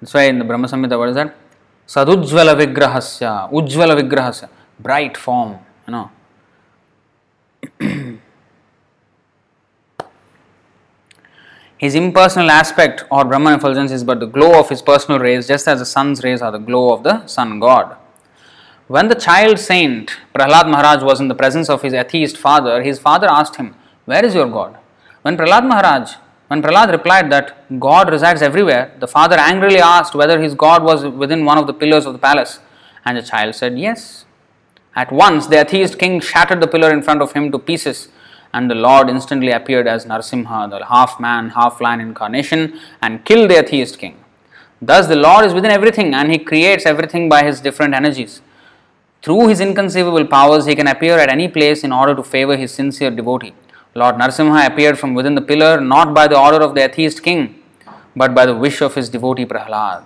That's why in the Brahma Samhita, what is that? Sadujvala Vigrahasya, Ujvala Vigrahasya, bright form, you know. His impersonal aspect or Brahman effulgence is but the glow of his personal rays, just as the sun's rays are the glow of the sun god. When the child saint Prahlad Maharaj was in the presence of his atheist father, his father asked him, Where is your God? When Prahlad Maharaj, when Prahlad replied that God resides everywhere, the father angrily asked whether his God was within one of the pillars of the palace, and the child said, Yes. At once, the atheist king shattered the pillar in front of him to pieces, and the Lord instantly appeared as Narsimha, the half man, half lion incarnation, and killed the atheist king. Thus, the Lord is within everything, and He creates everything by His different energies. Through His inconceivable powers, He can appear at any place in order to favor His sincere devotee. Lord Narasimha appeared from within the pillar not by the order of the atheist king, but by the wish of his devotee Prahlad.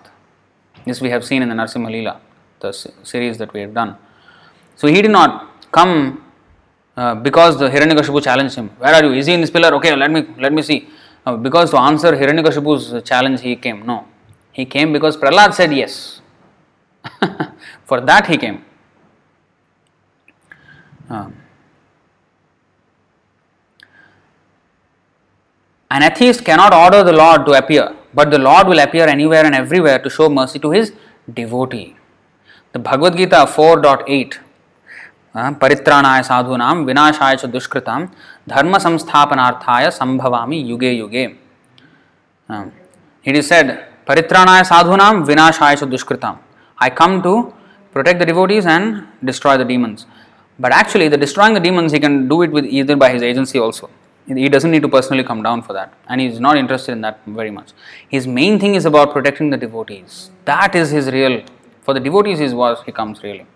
This we have seen in the Narsimha Leela, the series that we have done. So he did not come uh, because the Hiranyakashipu challenged him. Where are you? Is he in this pillar? Okay, let me let me see. Uh, because to answer Hiranyakashipu's challenge, he came. No, he came because Prahlad said yes. For that he came. Um, An atheist cannot order the Lord to appear, but the Lord will appear anywhere and everywhere to show mercy to his devotee. The Bhagavad Gita 4.8 परित्राणाय साधूनां विनाशाय च दुष्कृतां धर्म संस्थापनार्थाय संभवामि युगे युगे it is said परित्राणाय साधूनां विनाशाय च दुष्कृतां आई come to protect the devotees and destroy the demons but actually the destroying the demons he can do it with either by his agency also he doesn't need to personally come down for that and he's not interested in that very much his main thing is about protecting the devotees that is his real for the devotees is what he comes really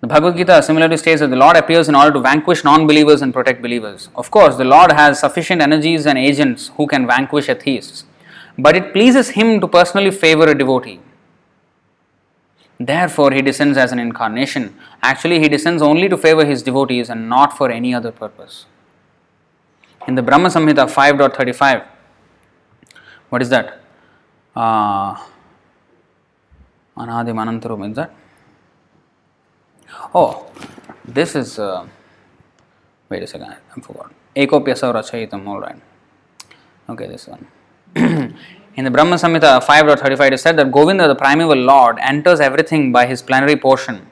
the Bhagavad Gita similarly states that the Lord appears in order to vanquish non believers and protect believers. Of course, the Lord has sufficient energies and agents who can vanquish atheists, but it pleases Him to personally favor a devotee. Therefore, He descends as an incarnation. Actually, He descends only to favor His devotees and not for any other purpose. In the Brahma Samhita 5.35, what is that? Uh, Anadim Anantarum, is that? Oh, this is. Uh, wait a second, I forgot. Ekopyasa Rachayitam, alright. Okay, this one. In the Brahma Samhita 5.35, it is said that Govinda, the primeval Lord, enters everything by his plenary portion.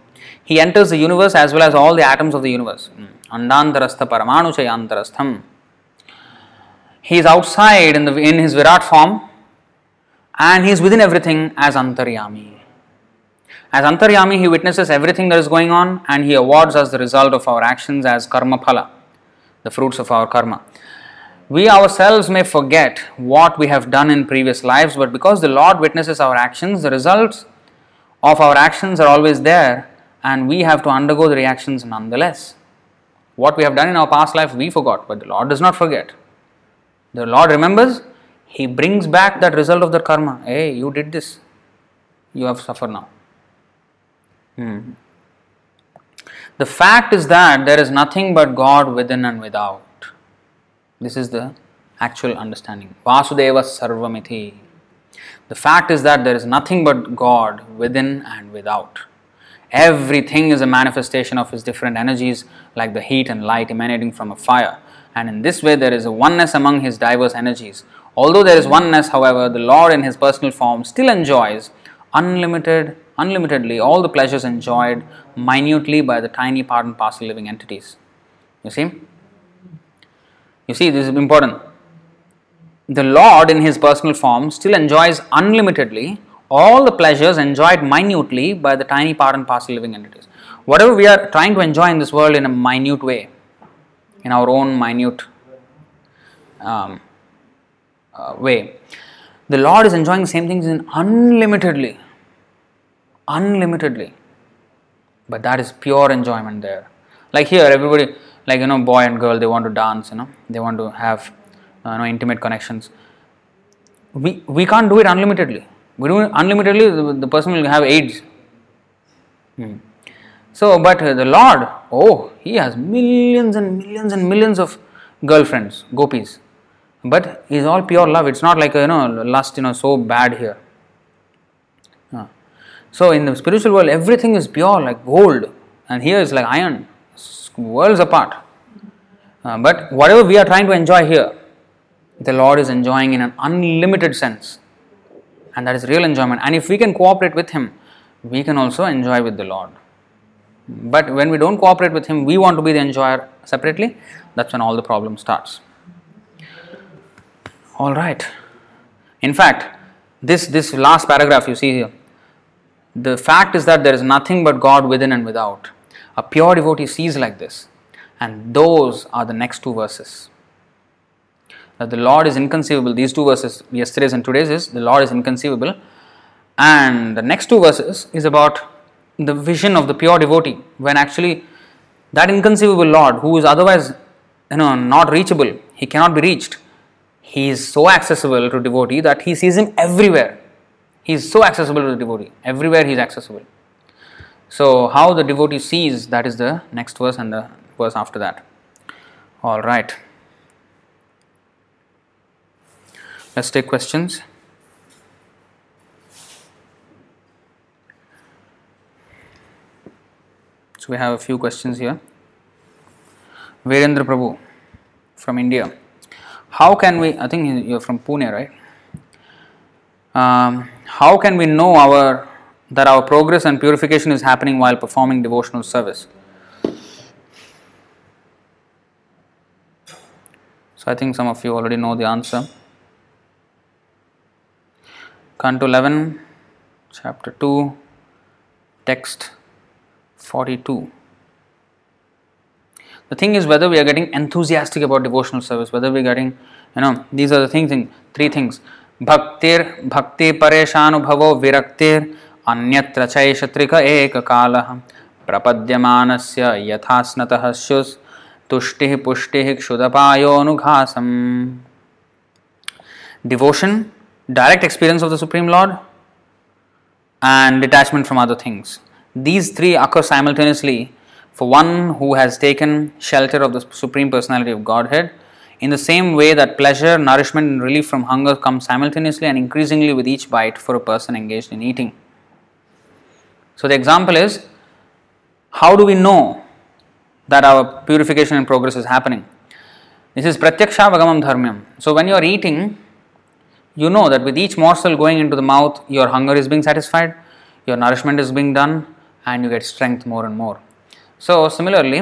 He enters the universe as well as all the atoms of the universe. Andantarastha Paramanu Chayantarastham. He is outside in, the, in his Virat form and he is within everything as Antaryami. As Antaryami, he witnesses everything that is going on and he awards us the result of our actions as karma phala, the fruits of our karma. We ourselves may forget what we have done in previous lives, but because the Lord witnesses our actions, the results of our actions are always there and we have to undergo the reactions nonetheless. What we have done in our past life, we forgot, but the Lord does not forget. The Lord remembers, He brings back that result of the karma. Hey, you did this, you have suffered now. Hmm. The fact is that there is nothing but God within and without. This is the actual understanding. Vasudeva Sarvamiti. The fact is that there is nothing but God within and without. Everything is a manifestation of His different energies, like the heat and light emanating from a fire. And in this way, there is a oneness among His diverse energies. Although there is oneness, however, the Lord in His personal form still enjoys unlimited unlimitedly all the pleasures enjoyed minutely by the tiny part and parcel living entities. You see? You see, this is important. The Lord, in His personal form, still enjoys unlimitedly all the pleasures enjoyed minutely by the tiny part and parcel living entities. Whatever we are trying to enjoy in this world in a minute way, in our own minute um, uh, way, the Lord is enjoying the same things in unlimitedly unlimitedly. But that is pure enjoyment there. Like here, everybody, like you know, boy and girl, they want to dance, you know, they want to have uh, you know, intimate connections. We, we can't do it unlimitedly. We do it unlimitedly, the, the person will have AIDS. Hmm. So, but the Lord, Oh, He has millions and millions and millions of girlfriends, gopis. but is all pure love. It's not like you know lust, you know, so bad here. Uh, so in the spiritual world, everything is pure, like gold, and here is like iron, worlds apart. Uh, but whatever we are trying to enjoy here, the Lord is enjoying in an unlimited sense, and that is real enjoyment. And if we can cooperate with Him, we can also enjoy with the Lord. But when we don't cooperate with Him, we want to be the enjoyer separately. That's when all the problem starts. All right. In fact, this this last paragraph you see here, the fact is that there is nothing but God within and without. A pure devotee sees like this, and those are the next two verses. That the Lord is inconceivable. These two verses, yesterday's and today's, is the Lord is inconceivable, and the next two verses is about the vision of the pure devotee when actually that inconceivable Lord, who is otherwise you know not reachable, he cannot be reached. He is so accessible to devotee that he sees him everywhere. He is so accessible to the devotee. Everywhere he is accessible. So how the devotee sees that is the next verse and the verse after that. All right. Let's take questions. So we have a few questions here. Virendra Prabhu from India. How can we, I think you're from Pune, right? Um, how can we know our that our progress and purification is happening while performing devotional service? So I think some of you already know the answer. Canto 11, chapter 2, text 42. The thing is whether we are getting enthusiastic about devotional service, whether we are getting, you know, these are the things, in, three things. Bhaktir, Bhakti Pareshanubhavo Viraktir, Anyatra Chaishatrika Ekakalaha, Prapadyamanasya Yathasnataha Shus, Tushtihi Pushtihi Kshudapayonughasam. Devotion, direct experience of the Supreme Lord, and detachment from other things. These three occur simultaneously for one who has taken shelter of the Supreme Personality of Godhead, in the same way that pleasure, nourishment, and relief from hunger come simultaneously and increasingly with each bite for a person engaged in eating. So, the example is how do we know that our purification and progress is happening? This is pratyaksha vagamam dharmyam. So, when you are eating, you know that with each morsel going into the mouth, your hunger is being satisfied, your nourishment is being done, and you get strength more and more. So, similarly,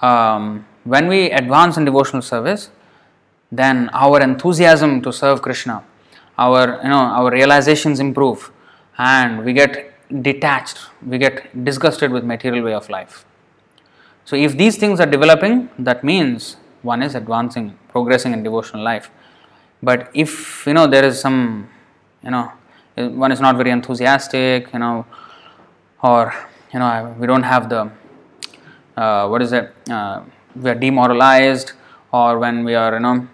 um, when we advance in devotional service, then our enthusiasm to serve Krishna, our you know our realizations improve, and we get detached, we get disgusted with material way of life. So if these things are developing, that means one is advancing, progressing in devotional life. But if you know there is some, you know, one is not very enthusiastic, you know, or you know we don't have the uh, what is it? Uh, we are demoralized, or when we are you know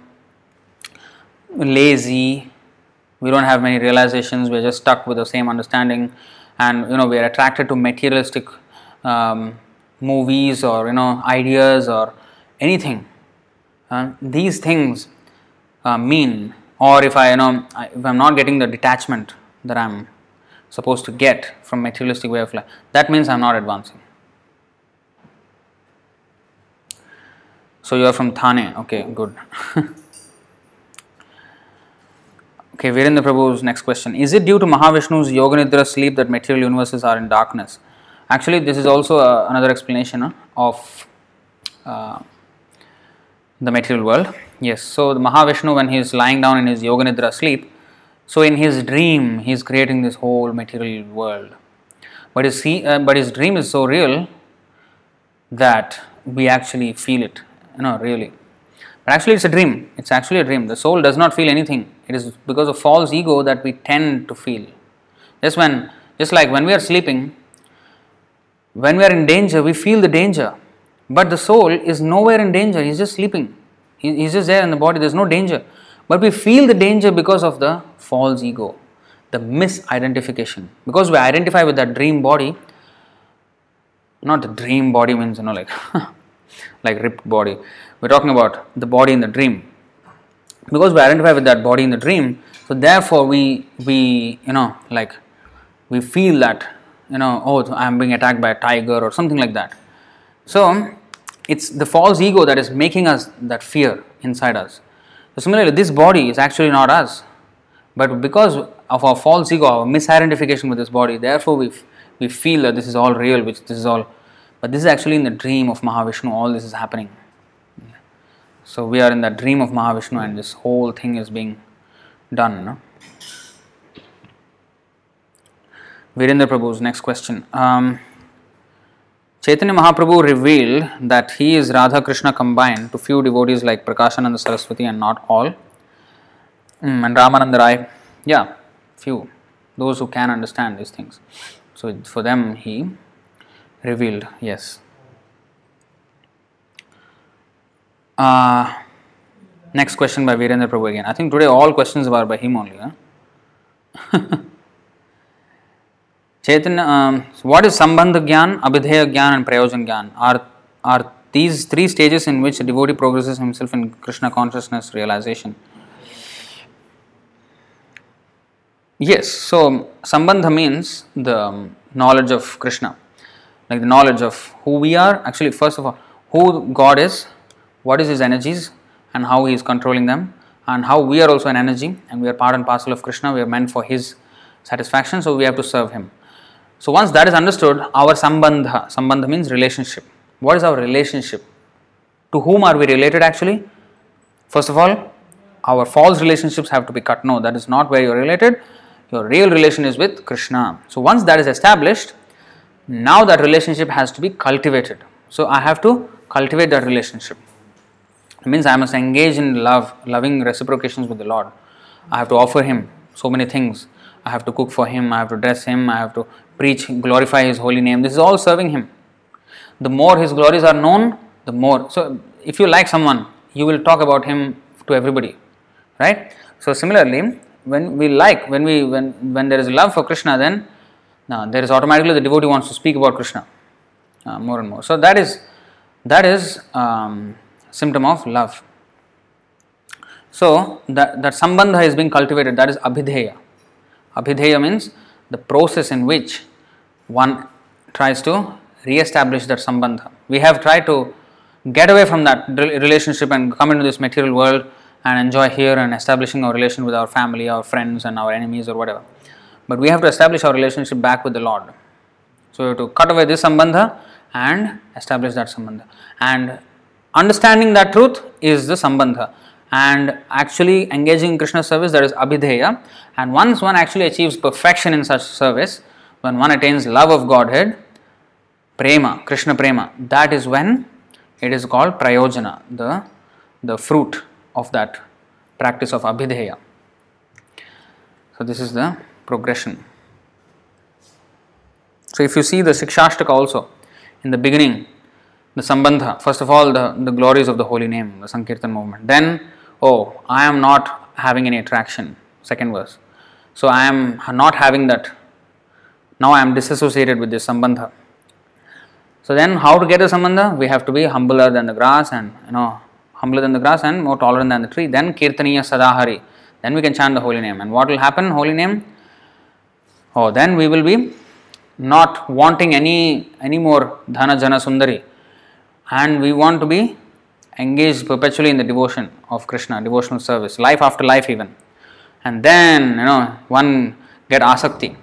lazy, we don't have many realizations. We are just stuck with the same understanding and you know we are attracted to materialistic um, movies or you know ideas or anything uh, these things uh, mean or if i you know if i'm not getting the detachment that i'm supposed to get from materialistic way of life that means i'm not advancing so you are from thane okay good Okay, Virendra Prabhu's next question. Is it due to Mahavishnu's Yoga Nidra sleep that material universes are in darkness? Actually, this is also uh, another explanation uh, of uh, the material world. Yes, so the Mahavishnu, when he is lying down in his Yoga Nidra sleep, so in his dream, he is creating this whole material world. But his, uh, but his dream is so real that we actually feel it, you know, really. But actually, it's a dream. It's actually a dream. The soul does not feel anything. It is because of false ego that we tend to feel. Just when, just like when we are sleeping, when we are in danger, we feel the danger. But the soul is nowhere in danger. He's just sleeping. He, He's just there in the body. There's no danger. But we feel the danger because of the false ego, the misidentification. Because we identify with that dream body, not the dream body means, you know, like like ripped body. We're talking about the body in the dream. because we identify with that body in the dream, so therefore we we you know like we feel that you know oh I'm being attacked by a tiger or something like that. So it's the false ego that is making us that fear inside us. So similarly, this body is actually not us, but because of our false ego, our misidentification with this body, therefore we f- we feel that this is all real, which this is all, but this is actually in the dream of Mahavishnu. All this is happening. So we are in the dream of Mahavishnu, and this whole thing is being done. No? Virendra Prabhu's next question. Um, Chaitanya Mahaprabhu revealed that he is Radha Krishna combined to few devotees like Prakashananda Saraswati and not all. Mm, and Ramananda Rai, yeah, few, those who can understand these things. So for them he revealed, yes. Uh, next question by Virendra Prabhu again. I think today all questions are by him only. Huh? Chaitanya, um, what is Sambandha Gyan, Abhidheya Gyan, and Prayojan Gyan? Are, are these three stages in which a devotee progresses himself in Krishna consciousness realization? Yes, so Sambandha means the um, knowledge of Krishna, like the knowledge of who we are. Actually, first of all, who God is, what is His energies, and how He is controlling them, and how we are also an energy, and we are part and parcel of Krishna. We are meant for His satisfaction, so we have to serve Him. So once that is understood, our sambandha, sambandha means relationship. What is our relationship? To whom are we related actually? First of all, our false relationships have to be cut. No, that is not where you are related. Your real relation is with Krishna. So once that is established, now that relationship has to be cultivated. So I have to cultivate that relationship. It means I must engage in love, loving reciprocations with the Lord. I have to offer Him so many things. I have to cook for Him, I have to dress Him, I have to preach, glorify His holy name. This is all serving Him. The more His glories are known, the more. So, if you like someone, you will talk about Him to everybody, right? So, similarly, when we like, when we when when there is love for Krishna, then now there is automatically the devotee wants to speak about Krishna uh, more and more. So that is that is um, symptom of love. So that that sambandha is being cultivated. That is abhidheya. Abhidheya means the process in which one tries to re-establish that sambandha. We have tried to get away from that relationship and come into this material world and enjoy here and establishing our relation with our family, our friends, and our enemies or whatever. But we have to establish our relationship back with the Lord. So we have to cut away this sambandha and establish that sambandha. And understanding that truth is the sambandha. And actually engaging in Krishna service, that is abhidheya. And once one actually achieves perfection in such service, when one attains love of Godhead, prema, Krishna prema, that is when it is called prayojana, the, the fruit of that practice of abhidheya. So, this is the progression. So, if you see the Sikshashtaka also, in the beginning, the Sambandha, first of all, the, the glories of the holy name, the Sankirtan movement. Then, oh, I am not having any attraction, second verse. So, I am not having that. Now, I am disassociated with this Sambandha. So, then how to get the Sambandha? We have to be humbler than the grass and, you know, humbler than the grass and more tolerant than the tree. Then Kirtaniya Sadahari. Then we can chant the holy name. And what will happen? Holy name. Oh, then we will be not wanting any any more dhana jana sundari, and we want to be engaged perpetually in the devotion of Krishna, devotional service, life after life even. And then you know one get asakti,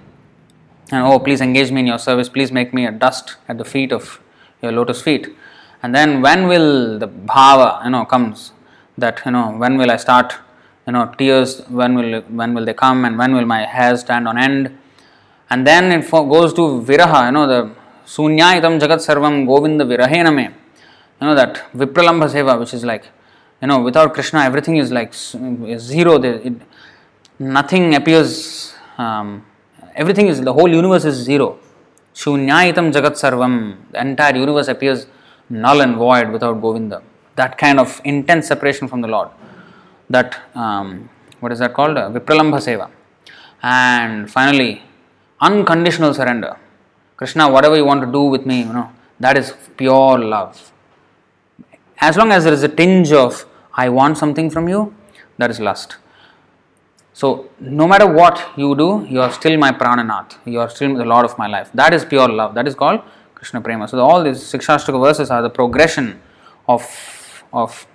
and oh please engage me in your service, please make me a dust at the feet of your lotus feet. And then when will the bhava you know comes that you know when will I start you know tears when will when will they come and when will my hair stand on end and then it goes to viraha, you know, the sunyaitam jagat sarvam govinda virahena me. You know, that vipralambha seva, which is like, you know, without Krishna, everything is like zero. It, nothing appears, um, everything is, the whole universe is zero. Shunyaitam jagat sarvam, the entire universe appears null and void without Govinda. That kind of intense separation from the Lord. That, um, what is that called? Vipralambha seva. And finally, unconditional surrender. Krishna, whatever you want to do with me, you know, that is pure love. As long as there is a tinge of I want something from you, That is lust. So, no matter what you do, you are still my prananath. You are still the Lord of my life. That is pure love. That is called Krishna Prema. So, all these Sikshashtaka verses are the progression of, of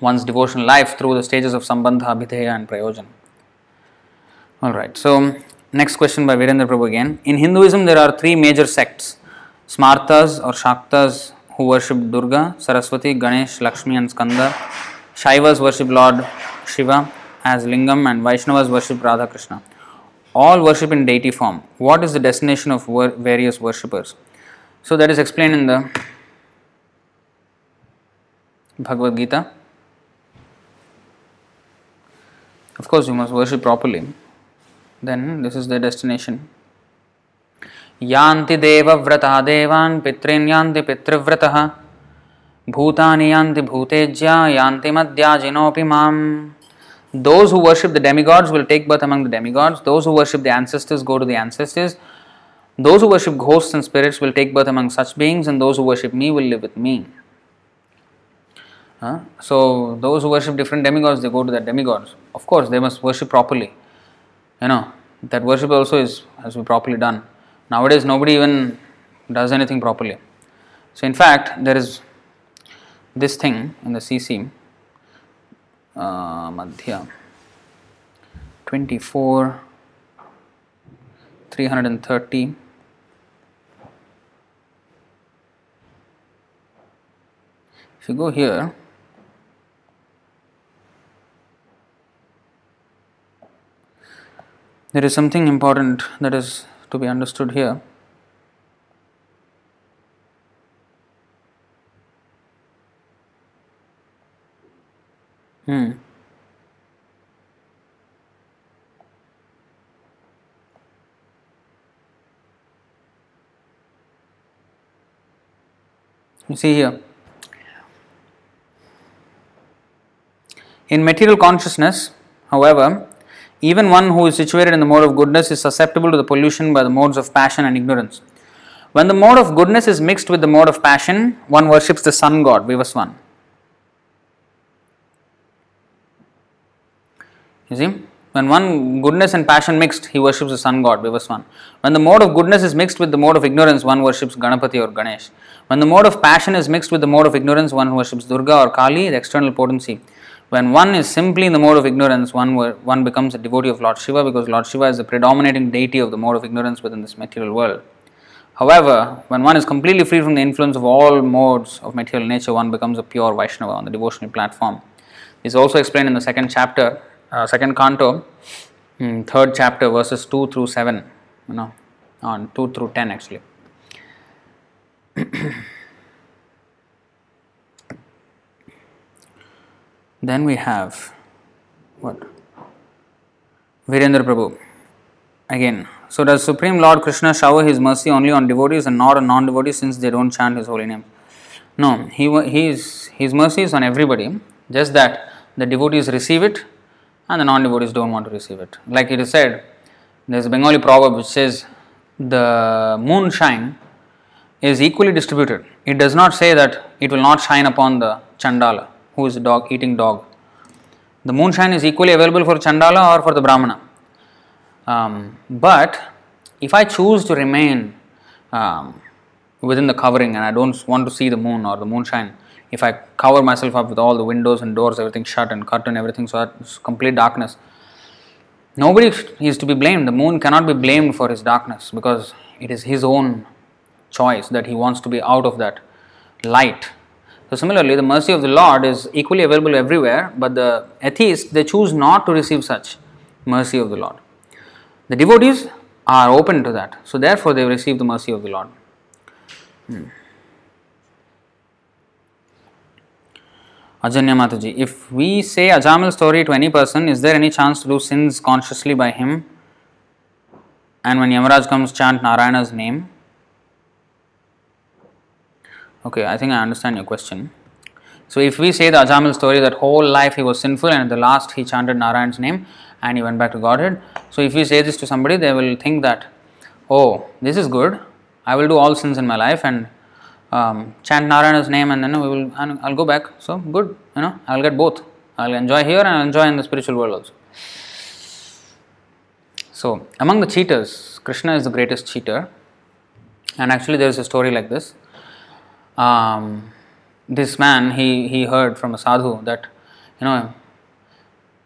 one's devotional life through the stages of Sambandha, Abhideya, and Prayojan. Alright, so next question by Virendra Prabhu again. In Hinduism, there are three major sects Smartas or Shaktas who worship Durga, Saraswati, Ganesh, Lakshmi, and Skanda. Shaivas worship Lord Shiva as Lingam, and Vaishnavas worship Radha Krishna. All worship in deity form. What is the destination of wor- various worshippers? So, that is explained in the Bhagavad Gita. Of course, you must worship properly. Then, this is the destination. यान्ति देवव्रता, देवान् पितृन् यान्ति पितृव्रतः। भूतानि यान्ति भूतेज्या, यान्ति मद्याजिनोऽपि माम्। Those who worship the demigods will take birth among the demigods those who worship the ancestors go to the ancestors those who worship ghosts and spirits will take birth among such beings and those who worship me will live with me so those who worship different demigods they go to the demigods of course they must worship properly you know that worship also is has be properly done Nowadays, nobody even does anything properly. So, in fact, there is this thing in the CC, uh, Madhya 24, 330. If you go here, there is something important that is to be understood here. Hmm. You see here. In material consciousness, however, even one who is situated in the mode of goodness is susceptible to the pollution by the modes of passion and ignorance. When the mode of goodness is mixed with the mode of passion, one worships the sun god, Vivaswan. You see, when one goodness and passion mixed, he worships the sun god, Vivaswan. When the mode of goodness is mixed with the mode of ignorance, one worships Ganapati or Ganesh. When the mode of passion is mixed with the mode of ignorance, one worships Durga or Kali, the external potency. When one is simply in the mode of ignorance, one, one becomes a devotee of Lord Shiva because Lord Shiva is the predominating deity of the mode of ignorance within this material world. However, when one is completely free from the influence of all modes of material nature, one becomes a pure Vaishnava on the devotional platform. This is also explained in the second chapter, uh, second canto, hmm, third chapter, verses 2 through 7, you know, on 2 through 10 actually. then we have what? Virendra Prabhu. Again, so does Supreme Lord Krishna shower His mercy only on devotees and not on non devotees since they don't chant His holy name? No, he, his, his mercy is on everybody, just that the devotees receive it and the non devotees don't want to receive it. Like it is said, there is a Bengali proverb which says, The moonshine is equally distributed. It does not say that it will not shine upon the Chandala, who is dog eating dog. The moonshine is equally available for Chandala or for the Brahmana. Um, but if I choose to remain um, within the covering and I don't want to see the moon or the moonshine, if I cover myself up with all the windows and doors, everything shut and curtain, everything so that it's complete darkness, nobody is to be blamed. The moon cannot be blamed for his darkness because it is his own choice that he wants to be out of that light. So similarly, the mercy of the Lord is equally available everywhere, but the atheists they choose not to receive such mercy of the Lord. The devotees are open to that, so therefore they receive the mercy of the Lord. Hmm. Ajanya Mataji, if we say Ajamil story to any person, is there any chance to do sins consciously by him? And when Yamaraj comes, chant Narayana's name? Okay, I think I understand your question. So, if we say the Ajamil story that whole life he was sinful and at the last he chanted Narayan's name and he went back to Godhead. So, if we say this to somebody, they will think that, oh, this is good. I will do all sins in my life and um, chant Narayana's name and then we will. And I'll go back. So good, you know. I'll get both. I'll enjoy here and I'll enjoy in the spiritual world also. So, among the cheaters, Krishna is the greatest cheater. And actually, there is a story like this. Um, this man, he, he heard from a sadhu that, you know,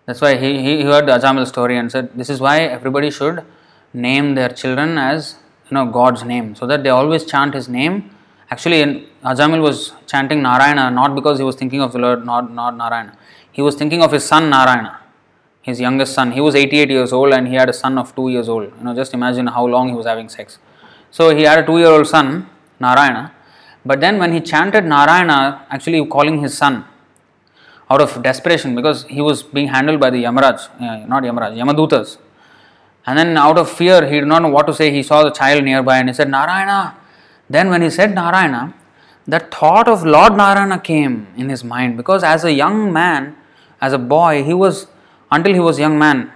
that's why he, he heard the Ajamil story and said, This is why everybody should name their children as, you know, God's name, so that they always chant his name. Actually, Ajamil was chanting Narayana not because he was thinking of the Lord, not, not Narayana. He was thinking of his son Narayana his youngest son. He was 88 years old and he had a son of 2 years old. You know, just imagine how long he was having sex. So he had a 2 year old son, Narayana. But then when he chanted Narayana, actually calling his son out of desperation because he was being handled by the Yamaraj, uh, not Yamaraj, Yamadutas. And then out of fear, he did not know what to say. He saw the child nearby and he said, Narayana. Then when he said Narayana, the thought of Lord Narayana came in his mind because as a young man, as a boy, he was until he was young man.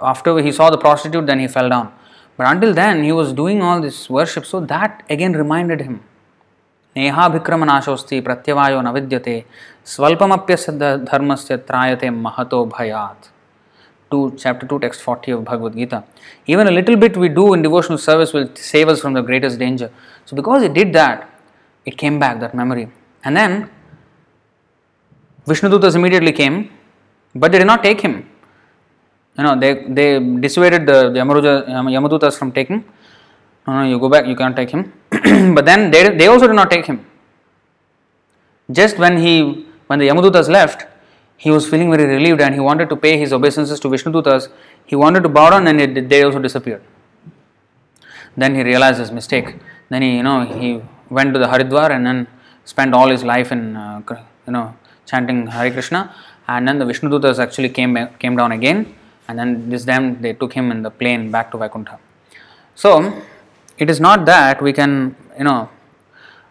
After he saw the prostitute, then he fell down. But until then, he was doing all this worship, so that again reminded him. नेहाभिक्रमनाशोस्ति प्रत्यवायो न विद्यते। स्वल्पमप्यसिद्ध धर्म से त्रायते महतो भयात। Two chapter two text forty of Bhagavad Gita even a little bit we do in devotional service will save us from the greatest danger so because it did that it came back that memory and then Vishnuduta immediately came but did not take him you know they they dissuaded the Yamaduta from taking No, no, you go back, you can't take him. but then they, they also did not take him. Just when he when the Yamadutas left, he was feeling very relieved and he wanted to pay his obeisances to Vishnudutas. He wanted to bow down and it, they also disappeared. Then he realized his mistake. Then he, you know, he went to the Haridwar and then spent all his life in, uh, you know, chanting Hare Krishna and then the Vishnudutas actually came came down again, and then this time they took him in the plane back to Vaikuntha. So it is not that we can you know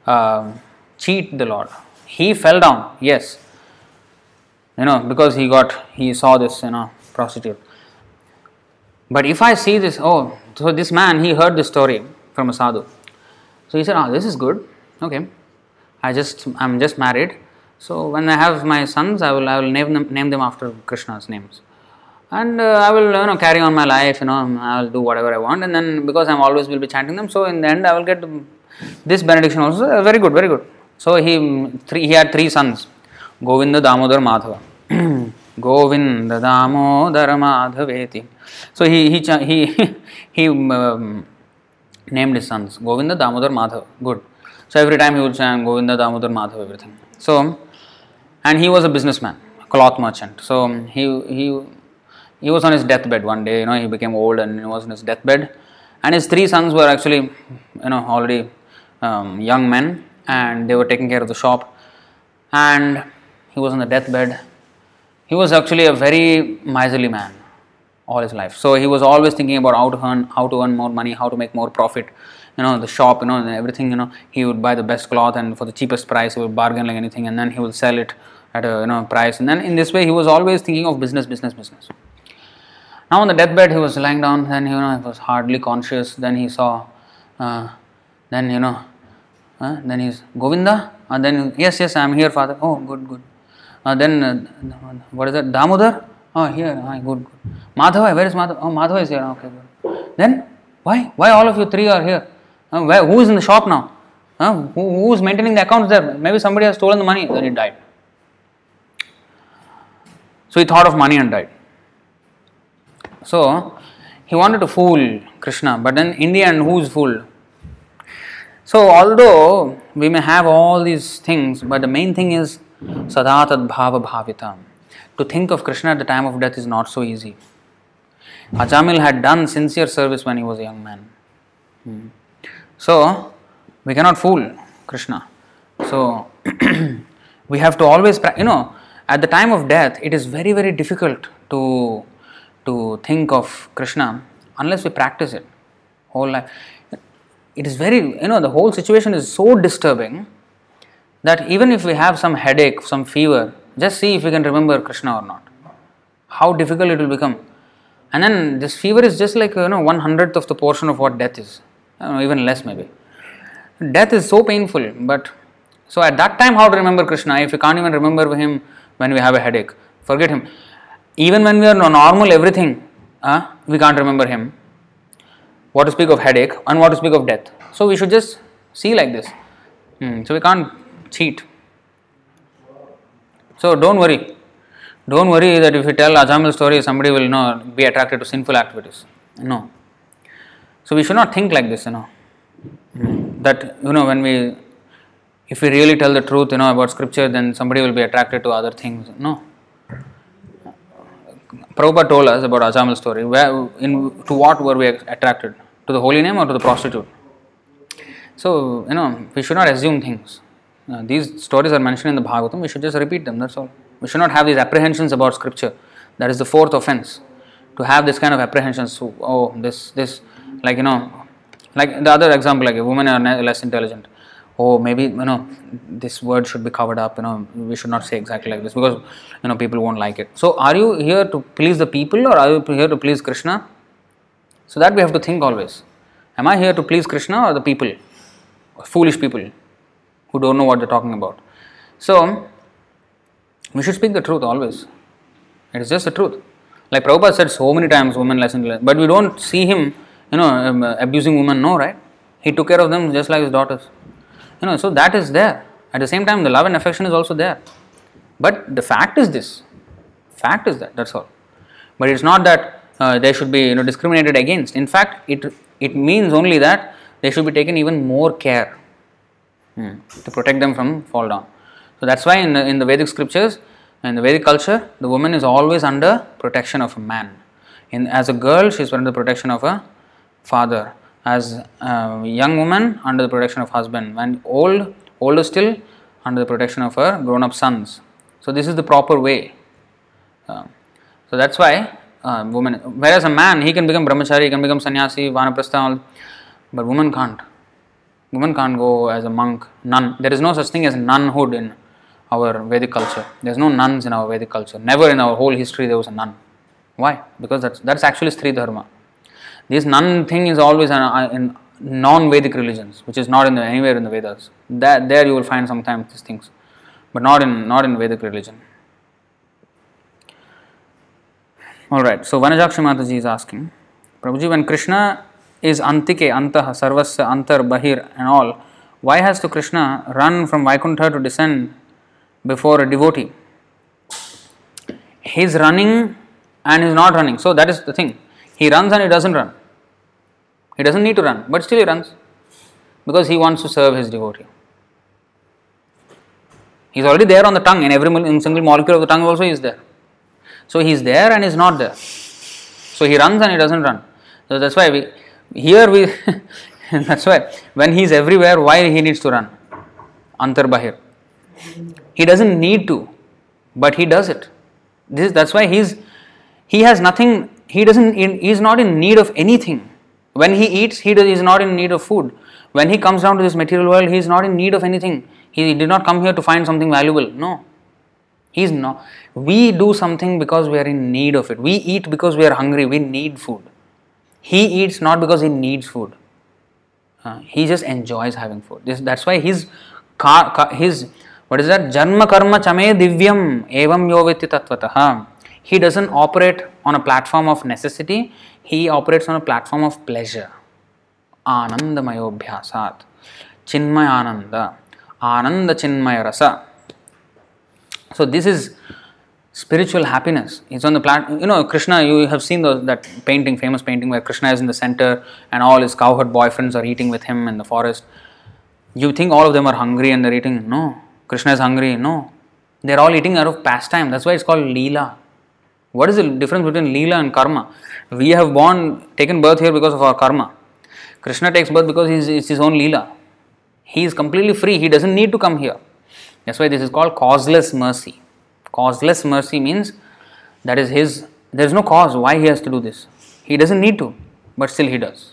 uh, cheat the Lord. He fell down, yes, you know because he got he saw this you know prostitute. But if I see this, oh, so this man he heard this story from a sadhu, so he said, oh, this is good, okay. I just I'm just married so when I have my sons, I will I will name them name them after Krishna's names, and uh, I will you know carry on my life. You know I will do whatever I want, and then because I'm always will be chanting them, so in the end I will get this benediction also. Uh, very good, very good. So he three he had three sons, Govinda, Damodar, Madhava. Govinda, Damodar, Madhaveti. So he he he he um, named his sons Govinda, Damodar, Madhava. Good. So every time he would chant Govinda, Damodar, Madhava, everything. So and he was a businessman, cloth merchant. So he he he was on his deathbed one day. You know, he became old and he was on his deathbed, and his three sons were actually, you know, already um, young men, and they were taking care of the shop, and he was on the deathbed. He was actually a very miserly man all his life. So he was always thinking about how to earn, how to earn more money, how to make more profit. You know, the shop, you know, everything. You know, he would buy the best cloth and for the cheapest price, he would bargain like anything, and then he will sell it at a you know price and then in this way he was always thinking of business business business now on the deathbed he was lying down then you know he was hardly conscious. Then he saw uh, then you know uh, then he's govinda and then yes yes i am here father. Oh good good. Uh, then uh, what is that? Damodar? Oh here oh, good good. Madhava where is madhava oh madhava is here okay good. Then why why all of you three are here? Uh, where, who is in the shop now? Uh, who, who is maintaining the accounts there? Maybe somebody has stolen the money then he died. So he thought of money and died. So he wanted to fool Krishna, but then in the end, who's fooled? So although we may have all these things, but the main thing is sadatad bhava bhavita. To think of Krishna at the time of death is not so easy. Ajamil had done sincere service when he was a young man. Hmm. So we cannot fool Krishna. So we have to always, you know, at the time of death, it is very, very difficult to, to think of Krishna unless we practice it whole life. It is very, you know, the whole situation is so disturbing that even if we have some headache, some fever, just see if we can remember Krishna or not. How difficult it will become. And then this fever is just like, you know, one hundredth of the portion of what death is, know, even less maybe. Death is so painful, but so at that time, how to remember Krishna if you can't even remember him when we have a headache. Forget him. Even when we are normal, everything, uh, we can't remember him. What to speak of headache and what to speak of death. So we should just see like this. Hmm, So we can't cheat. So don't worry. Don't worry that if you tell Ajamil story, somebody will know be attracted to sinful activities. No. So we should not think like this, you know. Hmm, That you know when we if we really tell the truth, you know, about scripture, then somebody will be attracted to other things. No. Prabhupada told us about Ajamil story. Where in to what were we attracted? To the holy name or to the prostitute? So, you know, we should not assume things. Uh, these stories are mentioned in the Bhagavatam, we should just repeat them, that's all. We should not have these apprehensions about scripture. That is the fourth offense. To have this kind of apprehensions, so, oh, this, this, like, you know, like the other example, like a woman are less intelligent. Oh, maybe, you know, this word should be covered up, you know, we should not say exactly like this because, you know, people won't like it. So, are you here to please the people or are you here to please Krishna? So, that we have to think always. Am I here to please Krishna or the people? Foolish people who don't know what they're talking about. So, we should speak the truth always. It is just the truth. Like Prabhupada said so many times, women less intelligent, but we don't see him, you know, um, abusing women. No, right? He took care of them just like his daughters. You know, so that is there. At the same time, the love and affection is also there. But the fact is this. Fact is that. That's all. But it's not that uh, they should be you know discriminated against. In fact, it it means only that they should be taken even more care hmm, to protect them from fall down. So that's why in the, in the Vedic scriptures, in the Vedic culture, the woman is always under protection of a man. In as a girl, she is under the protection of a father. As a young woman, under the protection of husband. When old, older still, under the protection of her grown-up sons. So this is the proper way. Uh, so that's why uh, woman. Whereas a man, he can become brahmachari, he can become sannyasi, vanaprastha, all, but woman can't. Woman can't go as a monk, nun. There is no such thing as nunhood in our Vedic culture. There is no nuns in our Vedic culture. Never in our whole history there was a nun. Why? Because that's that's actually Stri Dharma. This nun thing is always an, uh, in non-Vedic religions, which is not in the, anywhere in the Vedas. That there you will find sometimes these things, but not in not in Vedic religion. All right. So Vanajakshi Mataji is asking, Prabhuji, when Krishna is antike, antah, sarvasya, antar, bahir, and all, why has to Krishna run from Vaikuntha to descend before a devotee? He's running and he's not running. So that is the thing. He runs and he doesn't run. He doesn't need to run, but still he runs because he wants to serve his devotee. He's already there on the tongue, in every in single molecule of the tongue also he is there. So he's there and he's not there. So he runs and he doesn't run. So that's why we here we that's why when he's everywhere, why he needs to run? Antar Bahir. He doesn't need to, but he does it. This that's why he's he has nothing. He doesn't. He is not in need of anything. When he eats, he is not in need of food. When he comes down to this material world, he is not in need of anything. He did not come here to find something valuable. No, he is not. We do something because we are in need of it. We eat because we are hungry. We need food. He eats not because he needs food. Uh, he just enjoys having food. This, that's why his ka, his what is that? Janma karma chame divyam evam tatvatah. He doesn't operate on a platform of necessity. He operates on a platform of pleasure. Anandamayobhyasat. Chinmaya ananda. Ananda chinmaya rasa. So this is spiritual happiness. It's on the planet. You know, Krishna. You have seen that painting, famous painting where Krishna is in the center and all his cowherd boyfriends are eating with him in the forest. You think all of them are hungry and they're eating? No. Krishna is hungry? No. They're all eating out of pastime. That's why it's called Leela. What is the difference between Leela and Karma? We have born, taken birth here because of our karma. Krishna takes birth because he's, it's his own Leela. He is completely free. He doesn't need to come here. That's why this is called causeless mercy. Causeless mercy means that is his, there is no cause why he has to do this. He doesn't need to, but still he does.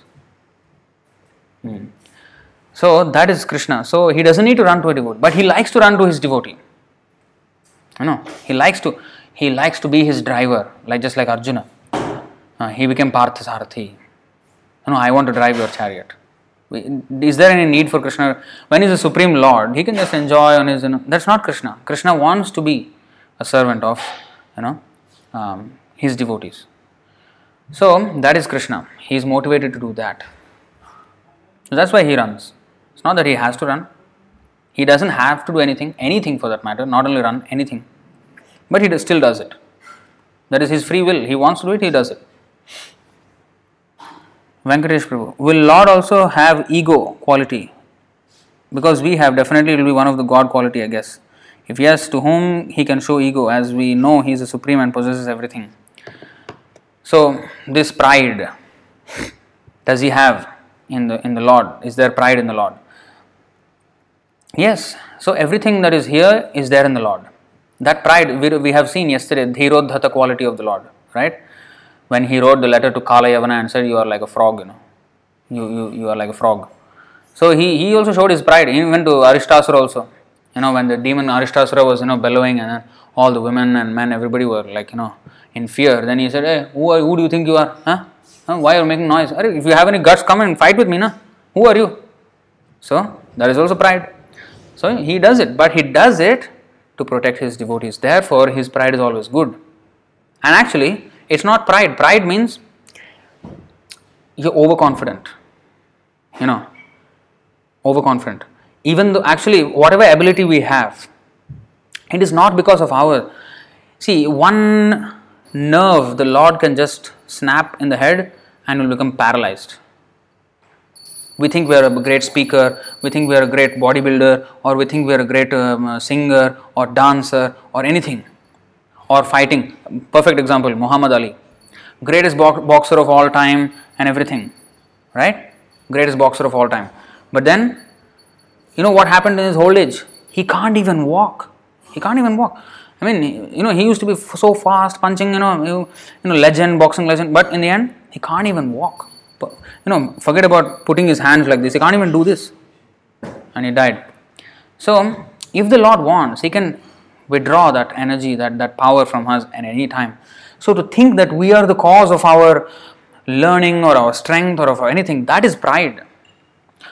Hmm. So that is Krishna. So he doesn't need to run to a devotee, but he likes to run to his devotee. You know, he likes to he likes to be his driver, like just like Arjuna. Uh, he became Partha Sarathi. You know, I want to drive your chariot. Is there any need for Krishna? When he's a supreme Lord, he can just enjoy on his. You know, that's not Krishna. Krishna wants to be a servant of you know, um, his devotees. So that is Krishna. He is motivated to do that. So that's why he runs. It's not that he has to run. He doesn't have to do anything, anything for that matter, not only run, anything. But he still does it. That is his free will. He wants to do it, he does it. Venkatesh Prabhu. Will Lord also have ego quality? Because we have, definitely it will be one of the God quality, I guess. If yes, to whom he can show ego, as we know he is the supreme and possesses everything. So, this pride, does he have in the in the Lord? Is there pride in the Lord? Yes. So everything that is here is there in the Lord. That pride we, we have seen yesterday, Dhirodhata quality of the Lord, right? When he wrote the letter to Kala Yavana and said, You are like a frog, you know. You, you, you are like a frog. So he, he also showed his pride. He went to Aristasura also. You know, when the demon Aristasura was, you know, bellowing and all the women and men, everybody were like, you know, in fear. Then he said, Hey, who, are, who do you think you are? Huh? huh? Why are you making noise? If you have any guts, come and fight with me, na? Who are you? So, that is also pride. So, he does it, but he does it to protect his devotees. Therefore, his pride is always good. And actually, it's not pride. Pride means you're overconfident. You know, overconfident. Even though, actually, whatever ability we have, it is not because of our. See, one nerve the Lord can just snap in the head and will become paralyzed. We think we are a great speaker, we think we are a great bodybuilder, or we think we are a great um, singer or dancer or anything, or fighting. Perfect example Muhammad Ali, greatest bo- boxer of all time and everything, right? Greatest boxer of all time. But then, you know what happened in his old age? He can't even walk. He can't even walk. I mean, you know, he used to be so fast, punching, you know, you, you know, legend, boxing legend, but in the end, he can't even walk. You know, forget about putting his hands like this. He can't even do this. And he died. So, if the Lord wants, He can withdraw that energy, that, that power from us at any time. So, to think that we are the cause of our learning or our strength or of anything, that is pride.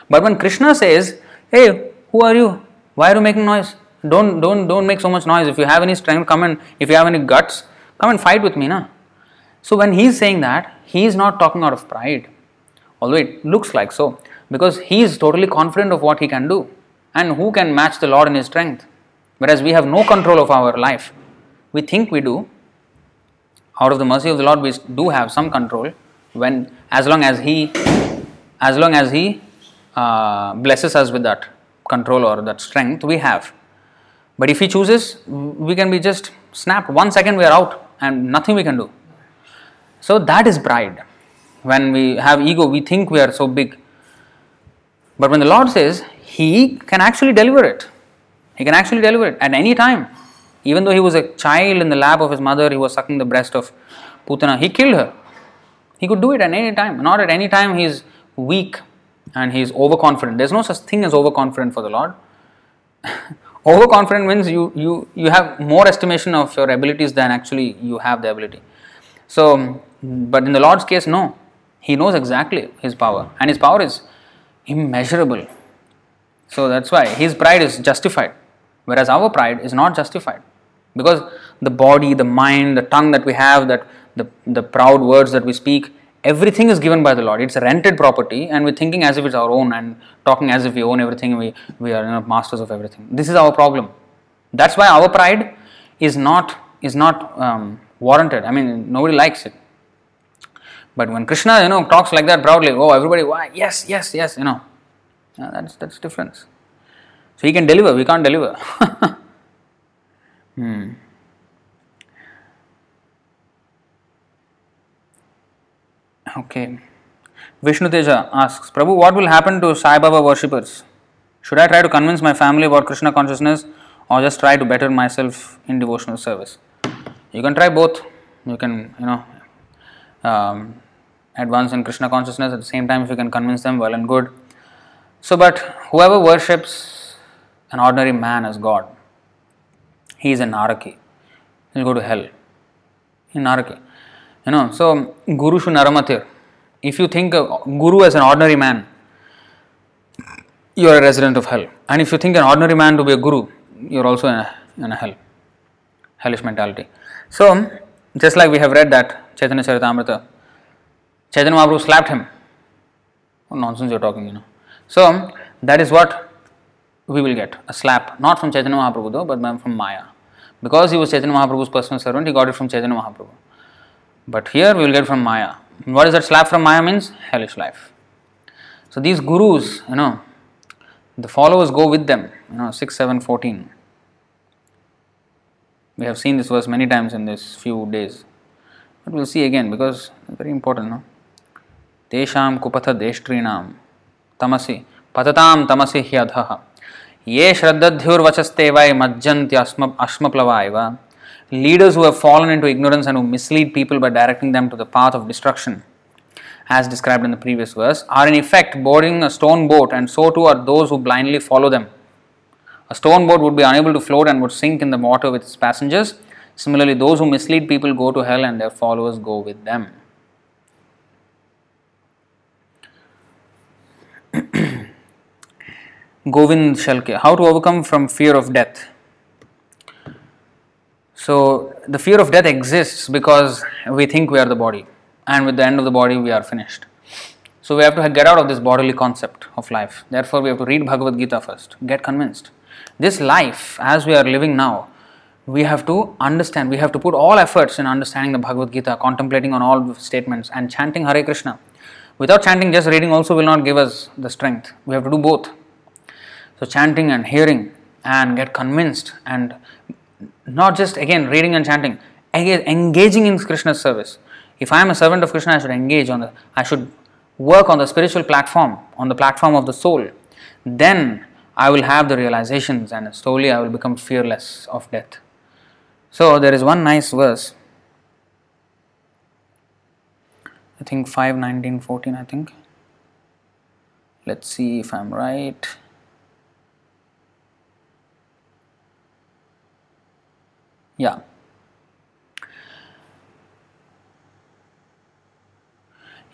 But when Krishna says, Hey, who are you? Why are you making noise? Don't don't don't make so much noise. If you have any strength, come and if you have any guts, come and fight with me, na. So when he is saying that, he is not talking out of pride, although it looks like so, because he is totally confident of what he can do, and who can match the Lord in his strength? Whereas we have no control of our life. We think we do. Out of the mercy of the Lord, we do have some control. When as long as he, as long as he uh, blesses us with that control or that strength, we have. But if he chooses, we can be just snapped. One second we are out and nothing we can do. So that is pride. When we have ego, we think we are so big. But when the Lord says, He can actually deliver it. He can actually deliver it at any time. Even though he was a child in the lap of his mother, he was sucking the breast of Putana, he killed her. He could do it at any time. Not at any time he is weak and he is overconfident. There's no such thing as overconfident for the Lord. overconfident means you, you, you have more estimation of your abilities than actually you have the ability. So, but in the Lord's case, no. He knows exactly his power, and his power is immeasurable. So that's why his pride is justified, whereas our pride is not justified. Because the body, the mind, the tongue that we have, that the, the proud words that we speak, everything is given by the Lord. It's a rented property, and we're thinking as if it's our own and talking as if we own everything. We we are you know, masters of everything. This is our problem. That's why our pride is not is not um, warranted. I mean, nobody likes it. But when Krishna, you know, talks like that proudly, oh, everybody, why? Yes, yes, yes, you know, that's that's difference. So he can deliver, we can't deliver. hmm. Okay. Vishnu Teja asks, Prabhu, what will happen to Sai Baba worshippers? Should I try to convince my family about Krishna consciousness or just try to better myself in devotional service? You can try both. You can, you know, um, advance in Krishna consciousness at the same time if you can convince them, well and good. So, but whoever worships an ordinary man as God, he is a Naraki. He'll go to hell. In Naraki. You know, so Guru Shu Naramatir. If you think of Guru as an ordinary man, you are a resident of hell. And if you think an ordinary man to be a Guru, you are also in a, in a hell, hellish mentality. So, just like we have read that Chaitanya Charitamrita, Chaitanya Mahaprabhu slapped him. What nonsense you're talking, you know. So, that is what we will get a slap, not from Chaitanya Mahaprabhu though, but from Maya. Because he was Chaitanya Mahaprabhu's personal servant, he got it from Chaitanya Mahaprabhu. But here we will get from Maya. What is that slap from Maya means? Hellish life. So these gurus, you know, the followers go with them, you know, 6, 7, 14. We have seen this verse many times in this few days. But we'll see again because it's very important, no? तेषां कुपथदेष्ट्रीणां तमसि पततां तमसि ह्यधः ये श्रद्धध्युर्वचस्ते वै मज्जन्त्यस्म अश्मप्लवा इव leaders who have fallen into ignorance and who mislead people by directing them to the path of destruction, as described in the previous verse, are in effect boarding a stone boat, and so too are those who blindly follow them. A stone boat would be unable to float and would sink in the water with its passengers. Similarly, those who mislead people go to hell and their followers go with them. Govind Shalke, how to overcome from fear of death. So, the fear of death exists because we think we are the body, and with the end of the body, we are finished. So, we have to get out of this bodily concept of life. Therefore, we have to read Bhagavad Gita first, get convinced. This life, as we are living now, we have to understand, we have to put all efforts in understanding the Bhagavad Gita, contemplating on all statements, and chanting Hare Krishna. Without chanting, just reading also will not give us the strength. We have to do both. So, chanting and hearing and get convinced and not just again reading and chanting, engaging in Krishna's service. If I am a servant of Krishna, I should engage on the, I should work on the spiritual platform, on the platform of the soul. Then I will have the realizations and slowly I will become fearless of death. So there is one nice verse. I think 5, 19, 14, I think. Let's see if I'm right. yeah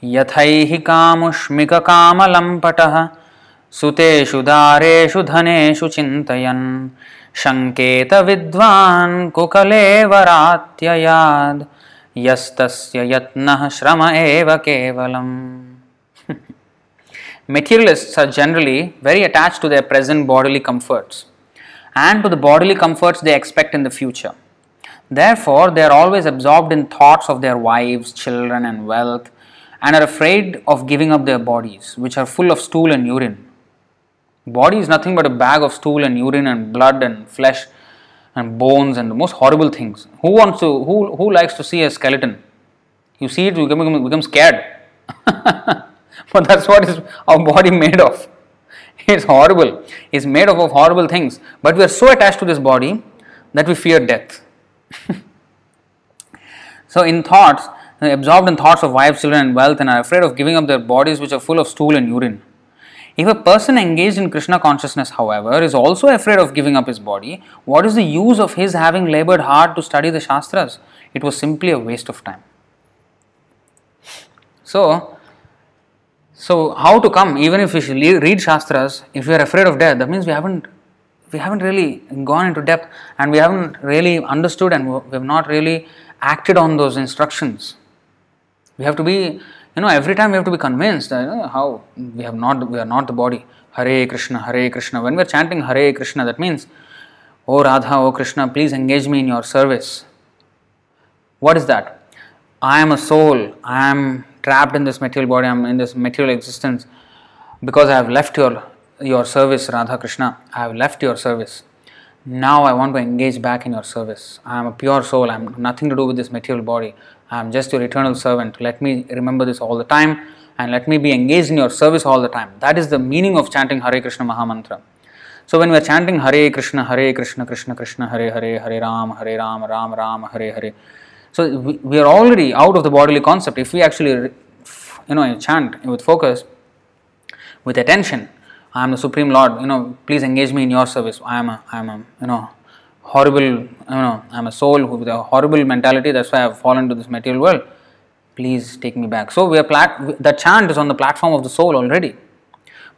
यथैः कामुष्मिककामलम्पटः सुतेषु दारेषु धनेषु चिन्तयन् शङ्केतविद्वान् कुकलेवरात्ययाद् श्रम एव केवलम्। Materialists are generally very attach to the present bodily comforts and to the bodily comforts they expect in the future Therefore, they are always absorbed in thoughts of their wives, children, and wealth, and are afraid of giving up their bodies, which are full of stool and urine. Body is nothing but a bag of stool and urine and blood and flesh and bones and the most horrible things. Who wants to? Who who likes to see a skeleton? You see it, you become, become scared. but that's what is our body made of. It's horrible. It's made up of horrible things. But we are so attached to this body that we fear death. so, in thoughts, uh, absorbed in thoughts of wives, children, and wealth, and are afraid of giving up their bodies, which are full of stool and urine. If a person engaged in Krishna consciousness, however, is also afraid of giving up his body, what is the use of his having labored hard to study the Shastras? It was simply a waste of time. So, so how to come? Even if we read Shastras, if we are afraid of death, that means we haven't we haven't really gone into depth and we haven't really understood and we have not really acted on those instructions. We have to be, you know, every time we have to be convinced you know, how we have not, we are not the body. Hare Krishna, Hare Krishna. When we are chanting Hare Krishna, that means, Oh Radha, Oh Krishna, please engage me in your service. What is that? I am a soul. I am trapped in this material body. I am in this material existence because I have left your your service, Radha Krishna. I have left your service. Now I want to engage back in your service. I am a pure soul. I have nothing to do with this material body. I am just your eternal servant. Let me remember this all the time and let me be engaged in your service all the time. That is the meaning of chanting Hare Krishna Mahamantra. So when we are chanting Hare Krishna, Hare Krishna, Krishna Krishna, Hare Hare, Hare Ram, Hare Ram, Ram Ram, Hare Hare. So we are already out of the bodily concept. If we actually, you know, chant with focus, with attention, I am the Supreme Lord, you know, please engage me in your service. I am a, I am a, you know, horrible, you know, I am a soul with a horrible mentality, that's why I have fallen to this material world. Please take me back. So we are plat- the chant is on the platform of the soul already.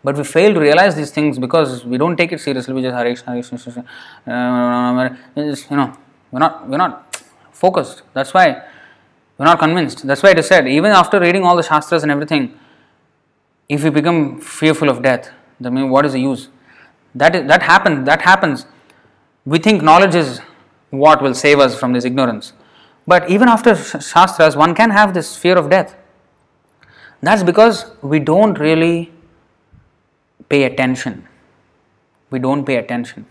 But we fail to realize these things because we don't take it seriously. We just Hare Krishna, Krishna, uh, you know, we're not, we're not focused. That's why we're not convinced. That's why it is said, even after reading all the Shastras and everything, if we become fearful of death, then what is the use? That, is, that happens. That happens. We think knowledge is what will save us from this ignorance. But even after Shastras, one can have this fear of death. That's because we don't really pay attention. We don't pay attention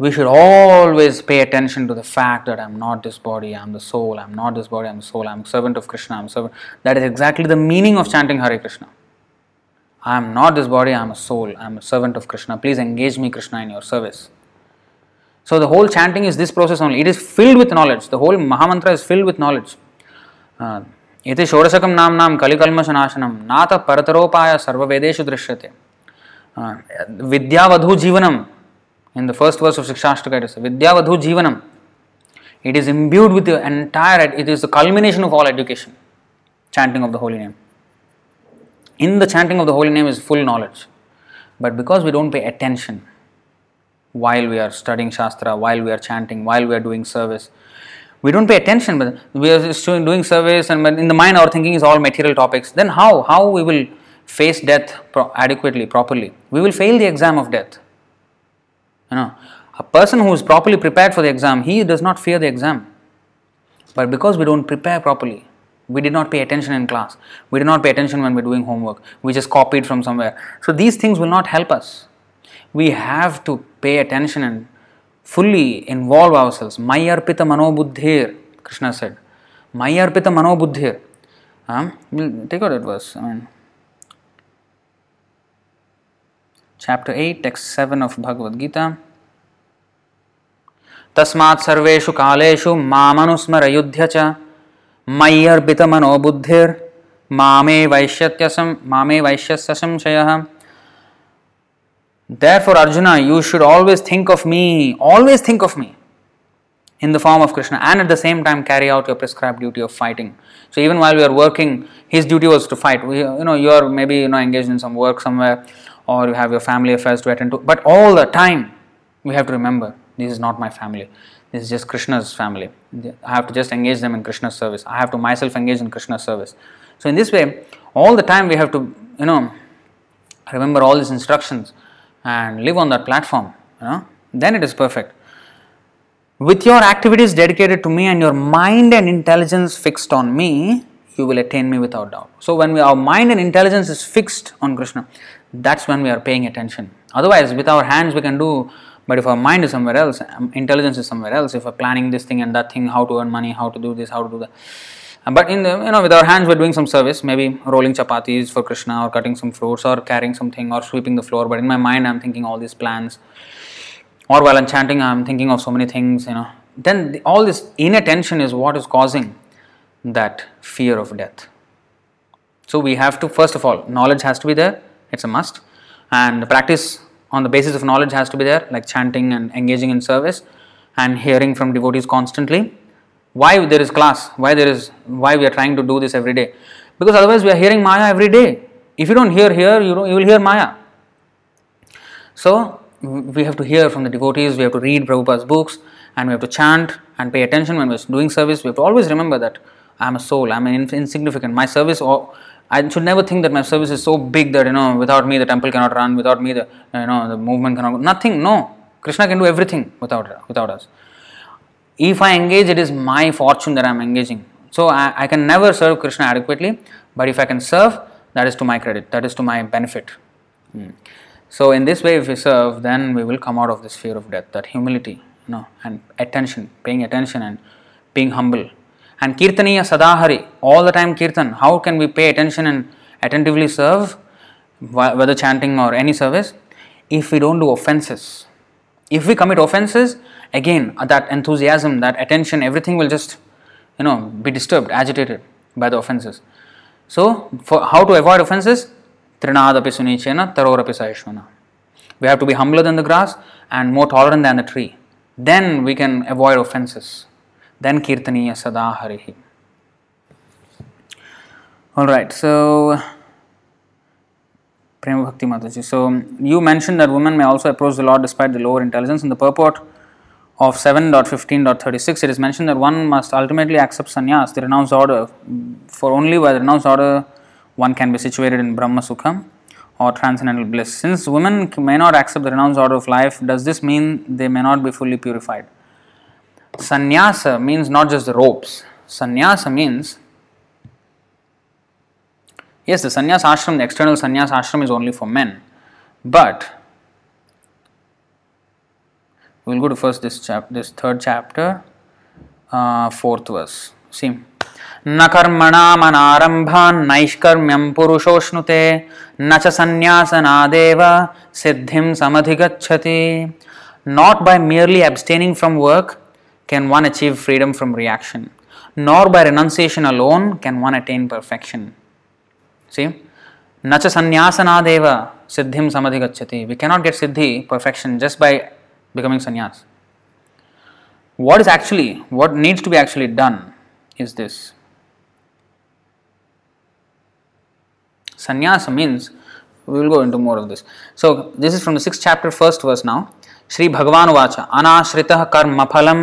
we should always pay attention to the fact that I'm not this body, I'm the soul, I'm not this body, I'm the soul, I'm servant of Krishna, I'm servant. That is exactly the meaning of chanting Hare Krishna. I am not this body, I am a soul, I am a servant of Krishna. Please engage me, Krishna, in your service. So the whole chanting is this process only. It is filled with knowledge. The whole Mahamantra is filled with knowledge. इति षोडशकं नाम्नां कलिकल्मषनाशनं नाथ परतरोपाय सर्ववेदेषु दृश्यते विद्यावधूजीवनं in the first verse of Shikshashtaka, it is Vidyavadhu Jivanam. It is imbued with the entire, it is the culmination of all education, chanting of the holy name. In the chanting of the holy name is full knowledge. But because we don't pay attention while we are studying Shastra, while we are chanting, while we are doing service, we don't pay attention, but we are doing service and in the mind our thinking is all material topics. Then how? How we will face death adequately, properly? We will fail the exam of death you know, a person who is properly prepared for the exam, he does not fear the exam. But because we don't prepare properly, we did not pay attention in class, we did not pay attention when we're doing homework, we just copied from somewhere. So these things will not help us. We have to pay attention and fully involve ourselves. Mayarpita manobuddhir, Krishna said. Mayarpita manobuddhir. Um, we'll take out that verse. I mean, chapter 8, text 7 of Bhagavad Gita. तस्मात् सर्वेषु कालेषु मामनुस्मरयुध्य च मय्यर्पितमनो बुद्धिर्मामे वैश्यत्यसं मामे वैश्यस्य संशयः Therefore, Arjuna, you should always think of me, always think of me in the form of Krishna, and at the same time carry out your prescribed duty of fighting. So, even while we are working, his duty was to fight. We, you know, you are maybe you know engaged in some work somewhere, or you have your family affairs to attend to. But all the time, we have to remember this is not my family. this is just Krishna's family. I have to just engage them in Krishna's service. I have to myself engage in Krishna's service. So, in this way, all the time we have to, you know, remember all these instructions and live on that platform. You know, then it is perfect. With your activities dedicated to me and your mind and intelligence fixed on me, you will attain me without doubt. So, when we, our mind and intelligence is fixed on Krishna, that's when we are paying attention. Otherwise, with our hands, we can do, but if our mind is somewhere else, um, intelligence is somewhere else, if we're planning this thing and that thing, how to earn money, how to do this, how to do that. Uh, but in the, you know, with our hands, we're doing some service, maybe rolling chapatis for Krishna, or cutting some fruits, or carrying something, or sweeping the floor. But in my mind, I'm thinking all these plans. Or while I'm chanting, I'm thinking of so many things, you know. Then the, all this inattention is what is causing that fear of death. So we have to, first of all, knowledge has to be there it's a must. And practice on the basis of knowledge has to be there, like chanting and engaging in service and hearing from devotees constantly. Why there is class? Why there is why we are trying to do this every day? Because otherwise we are hearing Maya every day. If you don't hear here, you, you will hear Maya. So we have to hear from the devotees, we have to read Prabhupada's books, and we have to chant and pay attention when we're doing service. We have to always remember that I am a soul, I am an insignificant. My service I should never think that my service is so big that you know without me the temple cannot run, without me the you know the movement cannot. Nothing. No, Krishna can do everything without without us. If I engage, it is my fortune that I am engaging. So I, I can never serve Krishna adequately. But if I can serve, that is to my credit. That is to my benefit. Hmm. So in this way, if we serve, then we will come out of this fear of death. That humility, you know, and attention, paying attention and being humble and kirtaniya sadahari, all the time kirtan. How can we pay attention and attentively serve, whether chanting or any service, if we don't do offenses? If we commit offenses, again that enthusiasm, that attention, everything will just you know be disturbed, agitated by the offenses. So, for how to avoid offenses? Trinadapi sunichena tarorapi saishvana. We have to be humbler than the grass and more tolerant than the tree. Then we can avoid offenses. Then kirtaniya sada. All right, so Prema Bhakti Mataji. So you mentioned that women may also approach the Lord despite the lower intelligence. In the purport of 7.15.36, it is mentioned that one must ultimately accept sannyas, the renounced order. For only by the renounced order one can be situated in Brahma Sukham or transcendental bliss. Since women may not accept the renounced order of life, does this mean they may not be fully purified? Sannyasa means not just the robes. Sannyasa means yes, the sannyas ashram, the external sannyas ashram is only for men, but we'll go to first this chap this third chapter, uh, fourth verse. See. न कर्मणामनारम्भान् नैष्कर्म्यं पुरुषोष्णुते न च सन्न्यासनादेव सिद्धिं समधिगच्छति Not by merely abstaining from work can one achieve freedom from reaction, nor by renunciation alone can one attain perfection. See? Nacha sanyasanadeva siddhim samadhigacchati. We cannot get siddhi, perfection, just by becoming sannyas. What is actually, what needs to be actually done is this. Sannyasa means, we will go into more of this. So, this is from the sixth chapter, first verse now. Shri भगवान watch अनाश्रित कर्म फलम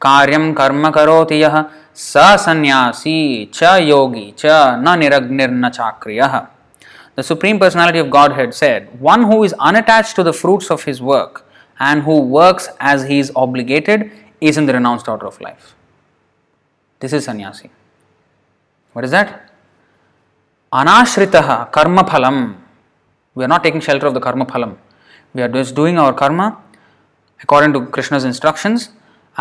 कार्य कर्म करोति सन्यासी च योगी च न निरग्निर्न चाक्रिय the supreme personality of Godhead said one who is unattached to the fruits of his work and who works as he is obligated is in the renounce order of life this is sannyasi what is that अनाश्रित कर्म फलम we are not taking shelter of the karma phalam we are just doing our karma according to Krishna's instructions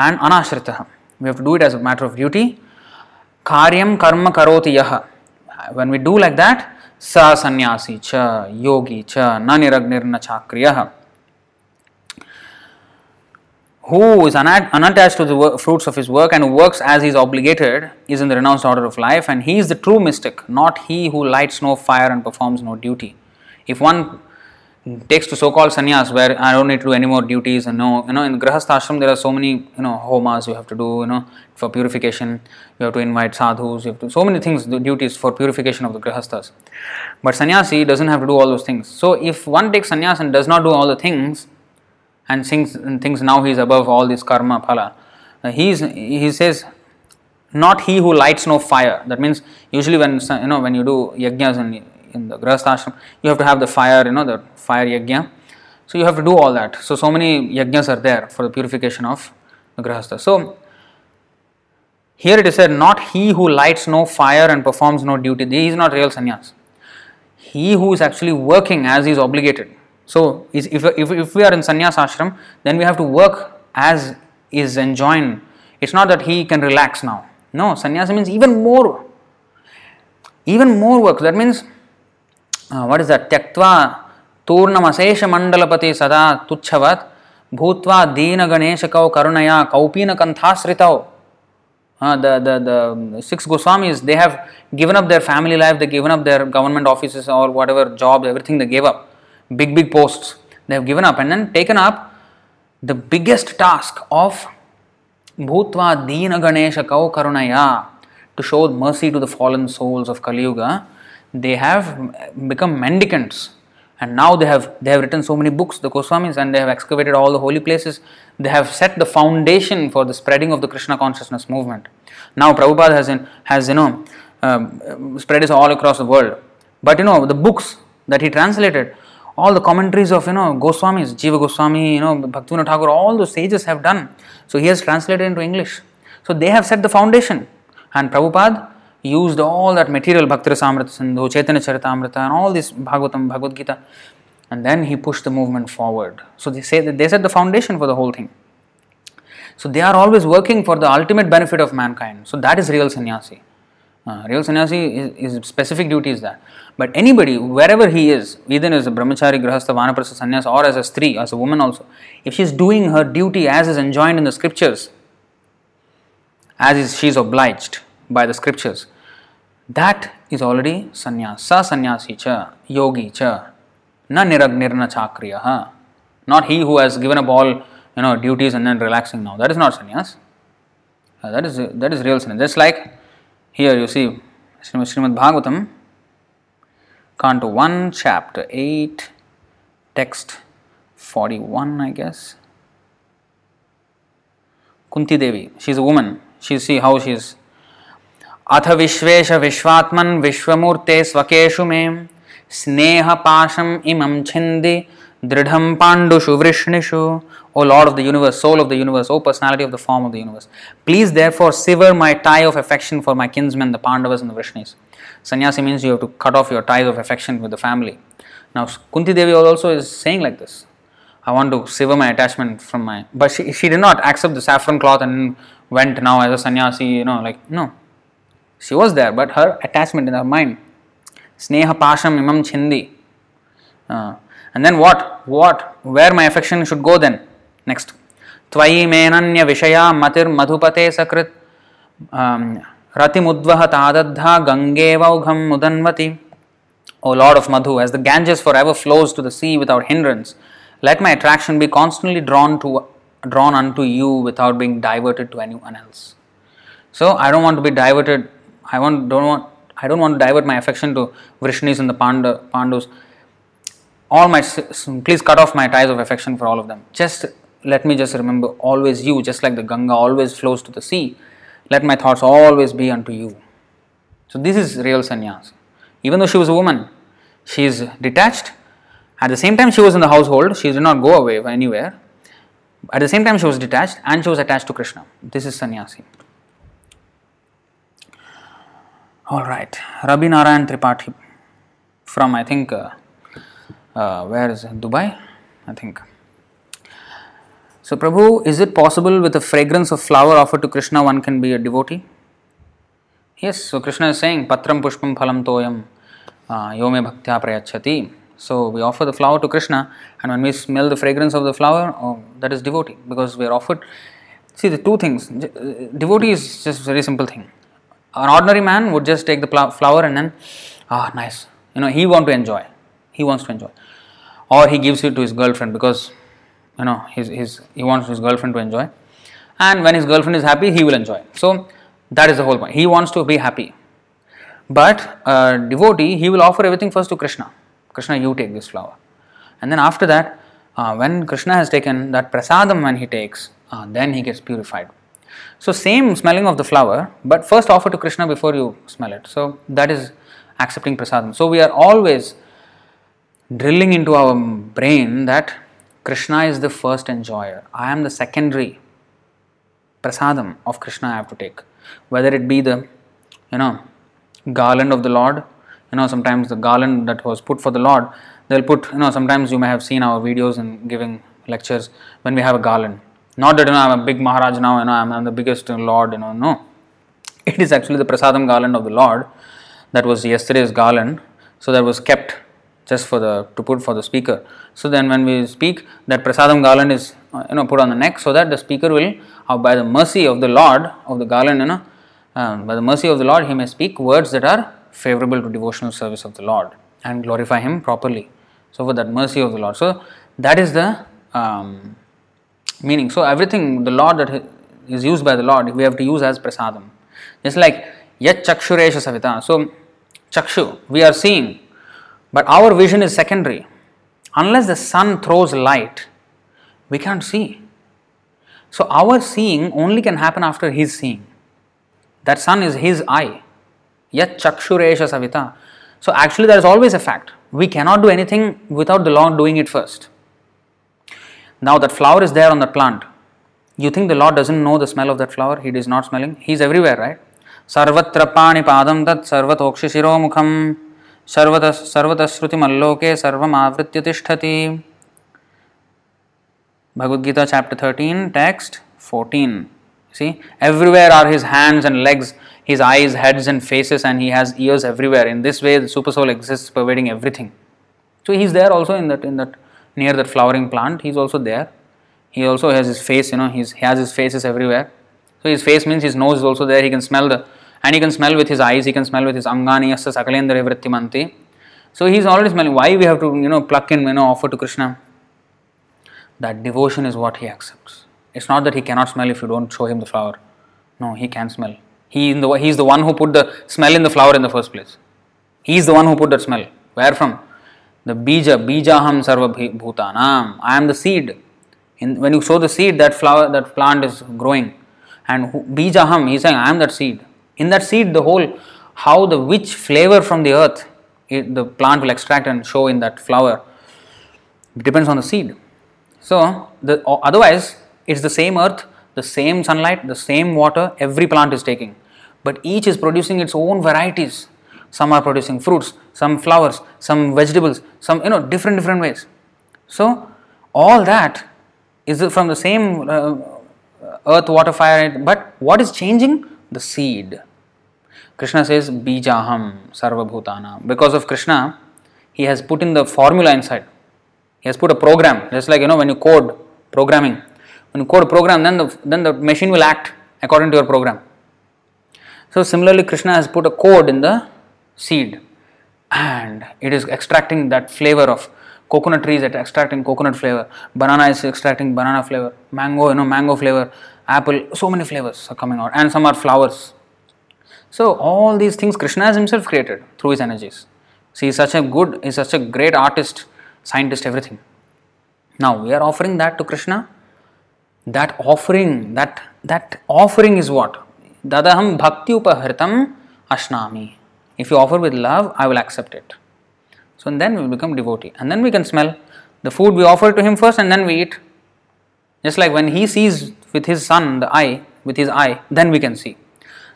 and anashritaha. We have to do it as a matter of duty. Karyam karma karoti yaha. When we do like that, sa sannyasi cha, yogi cha, naniragnirna chakriyah. Who is unattached to the fruits of his work and works as he is obligated is in the renounced order of life, and he is the true mystic, not he who lights no fire and performs no duty. If one takes to so-called sannyas where I don't need to do any more duties and no, you know, in grahastha ashram there are so many, you know, homas you have to do, you know, for purification. You have to invite sadhus. You have to so many things, the duties for purification of the grahasthas. But sannyasi doesn't have to do all those things. So if one takes sannyas and does not do all the things, and thinks and thinks now he is above all this karma phala, uh, he is he says not he who lights no fire. That means usually when you know when you do yajnas and in the grahasthashram, you have to have the fire, you know, the fire yajna. So you have to do all that. So so many yajnas are there for the purification of the grahastha. So here it is said, not he who lights no fire and performs no duty. He is not real sannyas. He who is actually working as he is obligated. So if, if, if we are in sannyas ashram, then we have to work as is enjoined. It's not that he can relax now. No, sannyasa means even more, even more work. That means what is त्यक्वा तूर्णमशेष मंडलपति सदा तुच्छवत् भूत्वा दीनगणेशकौ करुणया कौपीनकन्थाश्रितौ the the the six Goswamis they have given up their family life the given up their government office or whatever job everything the give up big big post they have given up and then taken up the biggest task of भूत्वा दीनगणेशकौ करुणया to show mercy to the fallen souls of Kaliyuga they have become mendicants. And now they have they have written so many books the goswamis and they have excavated all the holy places. They have set the foundation for the spreading of the krishna consciousness movement. Now prabhupada has in, has you know um, spread this all across the world. But you know the books that he translated all the commentaries of you know goswamis jiva goswami you know bhaktivinoda thakur all those sages have done. So he has translated into english. So they have set the foundation. And prabhupada used all that material Bhakti Rasamrita Sindhu, Chaitanya Charitamrita, and all this Bhagavatam, Bhagavad Gita, and then he pushed the movement forward. So they say that they set the foundation for the whole thing. So they are always working for the ultimate benefit of mankind. So that is real sannyasi. Uh, real sannyasi is, is, specific duty is that. But anybody, wherever he is, either as a brahmachari, grahastha, vanaprastha, sannyas, or as a stri, as a woman also, if she is doing her duty as is enjoined in the scriptures, as is she is obliged, by the scriptures. That is already sannyas. Sa sannyasi cha, yogi cha, na niragnirna chakriya. Not he who has given up all you know duties and then relaxing now. That is not sannyas. Uh, that is that is real sannyas. Just like here you see Srimad Bhagavatam, Canto 1, Chapter 8, text 41, I guess. Kunti Devi. She's a woman. She see how she is. अथ विश्वेश विश्वात्मन् विश्वमूर्ते स्वकेषु मे स्नेहपाशम् इमं छिन्दि दृढं पाण्डुषु O Lord of the universe, soul of the universe, O personality of the form of the universe, please therefore sever my tie of affection for my kinsmen, the Pandavas and the Vrishnis. Sannyasi means you have to cut off your ties of affection with the family. Now, Kunti Devi also is saying like this I want to sever my attachment from my. But she, she did not accept the saffron cloth and went now as a sannyasi, you know, like, no She was there, but her attachment in her mind. Sneha pasham imam chindi. Uh, and then what? What? Where my affection should go then? Next. त्वयि मेनन्य विषया मतिर्मधुपते सकृत् रतिमुद्वह तादद्धा गङ्गेवौघं मुदन्वति O Lord of Madhu, as the Ganges forever flows to the sea without hindrance, let my attraction be constantly drawn to drawn unto you without being diverted to anyone else. So I don't want to be diverted. I want don't want I don't want to divert my affection to Vrishnis and the Panda, Pandus. All my please cut off my ties of affection for all of them. Just let me just remember always you, just like the Ganga always flows to the sea. Let my thoughts always be unto you. So this is real sannyas. Even though she was a woman, she is detached. At the same time, she was in the household. She did not go away anywhere. At the same time, she was detached and she was attached to Krishna. This is sannyasi. All right, Rabi Narayan Tripathi from I think uh, uh, where is it? Dubai? I think. So, Prabhu, is it possible with the fragrance of flower offered to Krishna one can be a devotee? Yes, so Krishna is saying, Patram Pushpam Phalam Toyam Yome Bhaktya Prayachati. So, we offer the flower to Krishna, and when we smell the fragrance of the flower, oh, that is devotee because we are offered. See, the two things devotee is just a very simple thing. An ordinary man would just take the flower and then, ah, nice. You know, he want to enjoy. He wants to enjoy. Or he gives it to his girlfriend because you know his, his he wants his girlfriend to enjoy. And when his girlfriend is happy he will enjoy. So that is the whole point. He wants to be happy. But a devotee he will offer everything first to krishna. Krishna you take this flower. And then after that uh, when krishna has taken that prasadam when he takes uh, then he gets purified so same smelling of the flower but first offer to krishna before you smell it so that is accepting prasadam so we are always drilling into our brain that Krishna is the first enjoyer. I am the secondary prasadam of Krishna I have to take. Whether it be the, you know, garland of the Lord, you know, sometimes the garland that was put for the Lord, they'll put, you know, sometimes you may have seen our videos and giving lectures when we have a garland. Not that, you know, I'm a big Maharaj now, you know, I'm, the biggest Lord, you know, no. It is actually the prasadam garland of the Lord that was yesterday's garland, so that was kept just for the to put for the speaker. So then when we speak, that prasadam garland is uh, you know put on the neck so that the speaker will, uh, by the mercy of the Lord of the garland, you know, uh, by the mercy of the Lord, he may speak words that are favorable to devotional service of the Lord and glorify Him properly. So for that mercy of the Lord, so that is the um, meaning. So everything the Lord that is used by the Lord, we have to use as prasadam. Just like yet chakshuresha savita. So chakshu, we are seeing but our vision is secondary. Unless the sun throws light, we can't see. So our seeing only can happen after his seeing. That sun is his eye. Yet chakshuresha savita. So actually there is always a fact. We cannot do anything without the Lord doing it first. Now that flower is there on the plant. You think the Lord doesn't know the smell of that flower? He is not smelling. He is everywhere, right? Sarvatra pani padam tat sarvatokshi siromukham sarvatashrutimaloke sarvam avrityatishthati. Bhagavad Gita chapter 13, text 14. See, everywhere are his hands and legs, his eyes, heads, and faces, and he has ears everywhere. In this way, the super soul exists, pervading everything. So he's there also in that in that near that flowering plant he's also there he also has his face you know he's, he has his faces everywhere so his face means his nose is also there he can smell the and he can smell with his eyes, he can smell with his angani yasya sakalendra vrittimanti. So he's already smelling. Why we have to, you know, pluck in, you know, offer to Krishna? That devotion is what he accepts. It's not that he cannot smell if you don't show him the flower. No, he can smell. He, the, he is the one who put the smell in the flower in the first place. He is the one who put that smell. Where from? The bija, bijaham sarva bhutanam. I am the seed. In, when you sow the seed, that flower, that plant is growing And who, Bijaham, he's saying, I am that seed. In that seed, the whole, how the which flavor from the earth it, the plant will extract and show in that flower depends on the seed. So, the, otherwise, it's the same earth, the same sunlight, the same water, every plant is taking. But each is producing its own varieties. Some are producing fruits, some flowers, some vegetables, some, you know, different, different ways. So, all that is from the same uh, earth, water, fire, but what is changing? The seed. Krishna says, Bijaham Sarvabhutana. Because of Krishna, he has put in the formula inside. He has put a program, just like you know when you code programming. When you code a program, then the then the machine will act according to your program. So similarly, Krishna has put a code in the seed, and it is extracting that flavor of coconut trees that extracting coconut flavor, banana is extracting banana flavor, mango, you know, mango flavor, apple, so many flavors are coming out, and some are flowers. So all these things Krishna has himself created through his energies. See, he's such a good, he's such a great artist, scientist, everything. Now we are offering that to Krishna. That offering, that that offering is what? Dadaham bhakti upahritam ashnami. If you offer with love, I will accept it. So then we become devotee. And then we can smell the food we offer to him first and then we eat. Just like when he sees with his son the eye, with his eye, then we can see.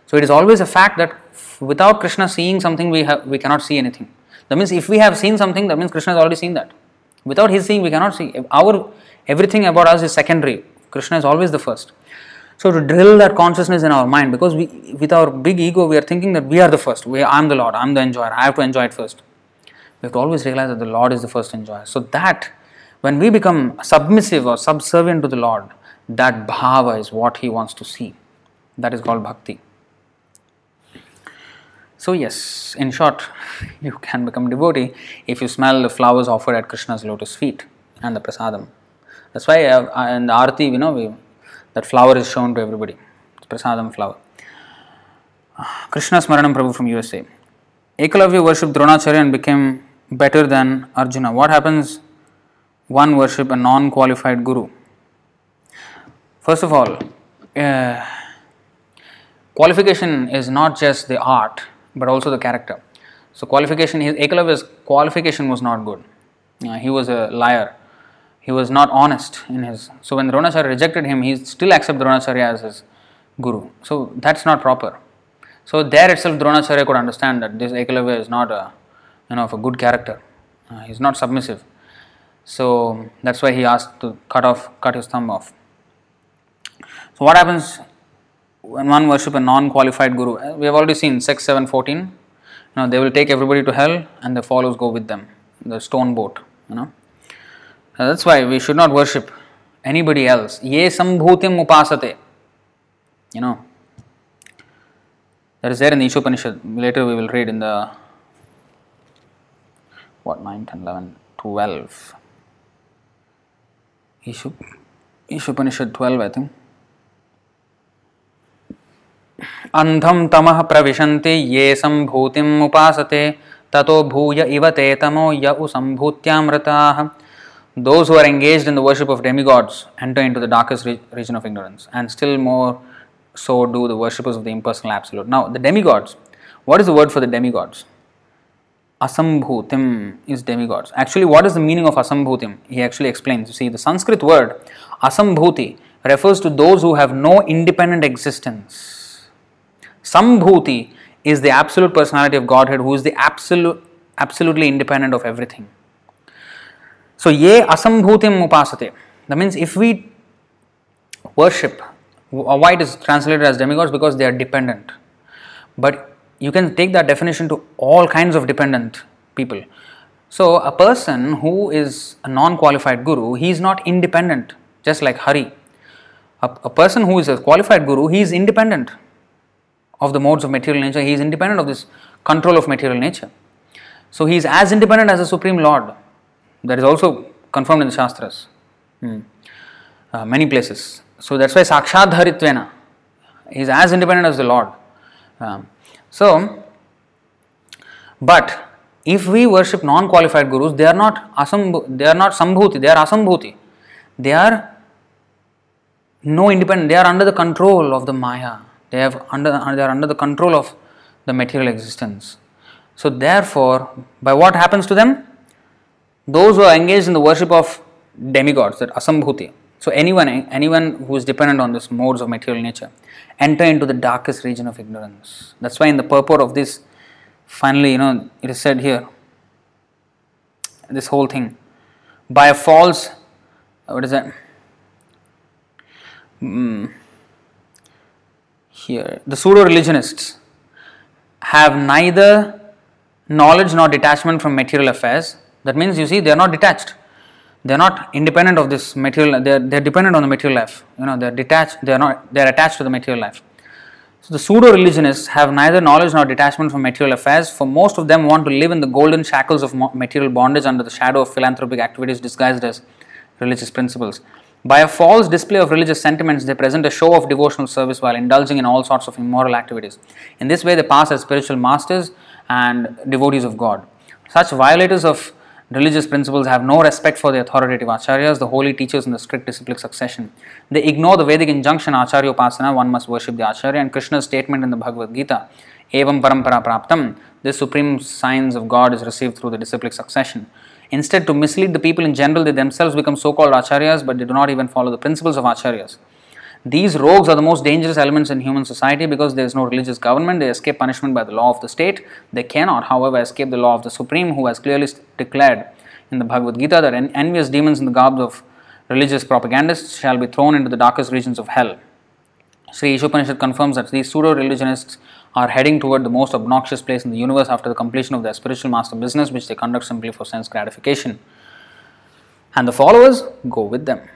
So it is always a fact that without Krishna seeing something, we have we cannot see anything. That means if we have seen something, that means Krishna has already seen that. Without his seeing, we cannot see. Our everything about us is secondary. Krishna is always the first. So to drill that consciousness in our mind, because we, with our big ego, we are thinking that we are the first. We, I'm the Lord. I'm the enjoyer. I have to enjoy it first. We have to always realize that the Lord is the first enjoyer. So that when we become submissive or subservient to the Lord, that bhava is what He wants to see. That is called bhakti. So yes, in short, you can become devotee if you smell the flowers offered at Krishna's lotus feet and the prasadam. That's why uh, in the arati, you know, we, that flower is shown to everybody. It's prasadam flower. Krishna Smaranam Prabhu from USA. Ekalavya worshipped Dronacharya and became better than Arjuna. What happens one worship a non-qualified guru? First of all, uh, qualification is not just the art, but also the character. So qualification, his Ekalavya's qualification was not good. Uh, he was a liar. He was not honest in his. So when Dronacharya rejected him, he still accepted Dronacharya as his guru. So that's not proper. So there itself, Dronacharya could understand that this Ekalavya is not a, you know, of a good character. Uh, he's not submissive. So that's why he asked to cut off, cut his thumb off. So what happens when one worship a non-qualified guru? Uh, we have already seen 6, 7, 14. Now they will take everybody to hell and the followers go with them. The stone boat, you know. Uh, that's why we should not worship anybody else. Ye sambhutim upasate. You know. That is there in the Ishopanishad. Later we will read in the what 9, 10, 11, 12. Ishup, Ishopanishad 12, I think. तमः प्रविशन्ति ये सम्भूतिम् उपासते ततो भूय इव ते तमो य usambhutyaamrataah those who are engaged in the worship of demigods enter into the darkest re- region of ignorance and still more so do the worshippers of the impersonal absolute. Now the demigods what is the word for the demigods? Asambhutim is demigods. Actually what is the meaning of asambhutim? He actually explains. You see the sanskrit word asambhuti refers to those who have no independent existence. Sambhuti is the absolute personality of Godhead who is the absolute, absolutely independent of everything. So, ye asambhutim upasate. That means if we worship, uh, why it is translated as demigods? Because they are dependent. But you can take that definition to all kinds of dependent people. So, a person who is a non qualified guru, he is not independent, just like Hari. A, a person who is a qualified guru, he is independent of the modes of material nature, he is independent of this control of material nature. So he is as independent as the Supreme Lord. That is also confirmed in the Shastras, hmm. uh, many places. So that's why Sakshadharitvena he is as independent as the Lord. Um, so, but if we worship non-qualified gurus, they are not asambhu, they are not sambhuti, they are asambhuti. They are no independent. They are under the control of the Maya. They have under they are under the control of the material existence. So therefore, by what happens to them? Those who are engaged in the worship of demigods, that asambhuti. So anyone anyone who is dependent on these modes of material nature enter into the darkest region of ignorance. That's why in the purport of this, finally, you know, it is said here, this whole thing, by a false, what is that? Mm, here, the pseudo religionists have neither knowledge nor detachment from material affairs. That means, you see, they are not detached. They are not independent of this material. They are, they are dependent on the material life. You know, they are detached. They are not. They are attached to the material life. So the pseudo religionists have neither knowledge nor detachment from material affairs. For most of them, want to live in the golden shackles of material bondage under the shadow of philanthropic activities disguised as religious principles. By a false display of religious sentiments, they present a show of devotional service while indulging in all sorts of immoral activities. In this way, they pass as spiritual masters and devotees of God. Such violators of religious principles have no respect for the authoritative acharyas, the holy teachers in the strict disciplic succession. They ignore the Vedic injunction Acharya Upasana, one must worship the Acharya, and Krishna's statement in the Bhagavad Gita, Evam Parampara Praptam, this supreme science of God is received through the disciplic succession. Instead, to mislead the people in general, they themselves become so called acharyas, but they do not even follow the principles of acharyas. These rogues are the most dangerous elements in human society because there is no religious government. They escape punishment by the law of the state. They cannot, however, escape the law of the Supreme, who has clearly declared in the Bhagavad Gita that envious demons in the garb of religious propagandists shall be thrown into the darkest regions of hell. Sri Ishopanishad confirms that these pseudo religionists are heading toward the most obnoxious place in the universe after the completion of their spiritual master business, which they conduct simply for sense gratification. And the followers go with them.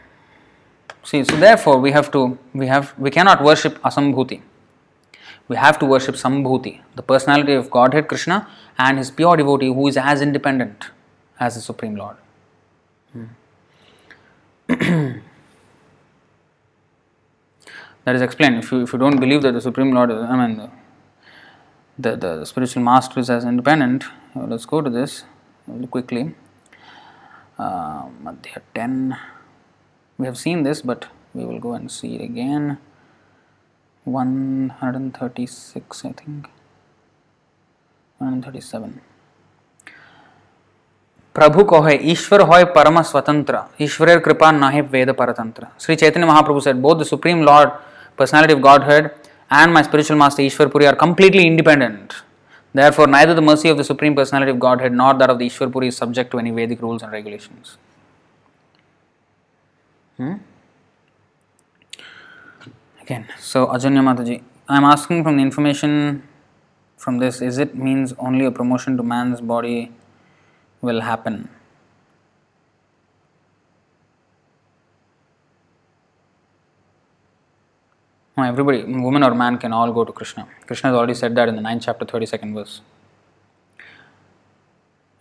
See, so therefore we have to we have we cannot worship Asambhuti. We have to worship Sambhuti, the personality of Godhead Krishna and his pure devotee who is as independent as the Supreme Lord. Hmm. that is explained. If you if you don't believe that the Supreme Lord, is, I mean, the, the, the spiritual master is as independent. Let's go to this quickly. Uh, 10 We have seen this, but we will go and see it again. 136, I think. 137. प्रभु कहे ईश्वर होय परम स्वतंत्र ईश्वर कृपा नाहे वेद परतंत्र Shri Chaitanya Mahaprabhu said both the supreme lord personality of godhead and my spiritual master Ishwar Puri are completely independent. Therefore, neither the mercy of the Supreme Personality of Godhead nor that of the Ishwar Puri is subject to any Vedic rules and regulations. Hmm? Again, so Ajanya Mataji, I am asking from the information from this, is it means only a promotion to man's body will happen? Everybody, woman or man, can all go to Krishna. Krishna has already said that in the 9th chapter, 32nd verse.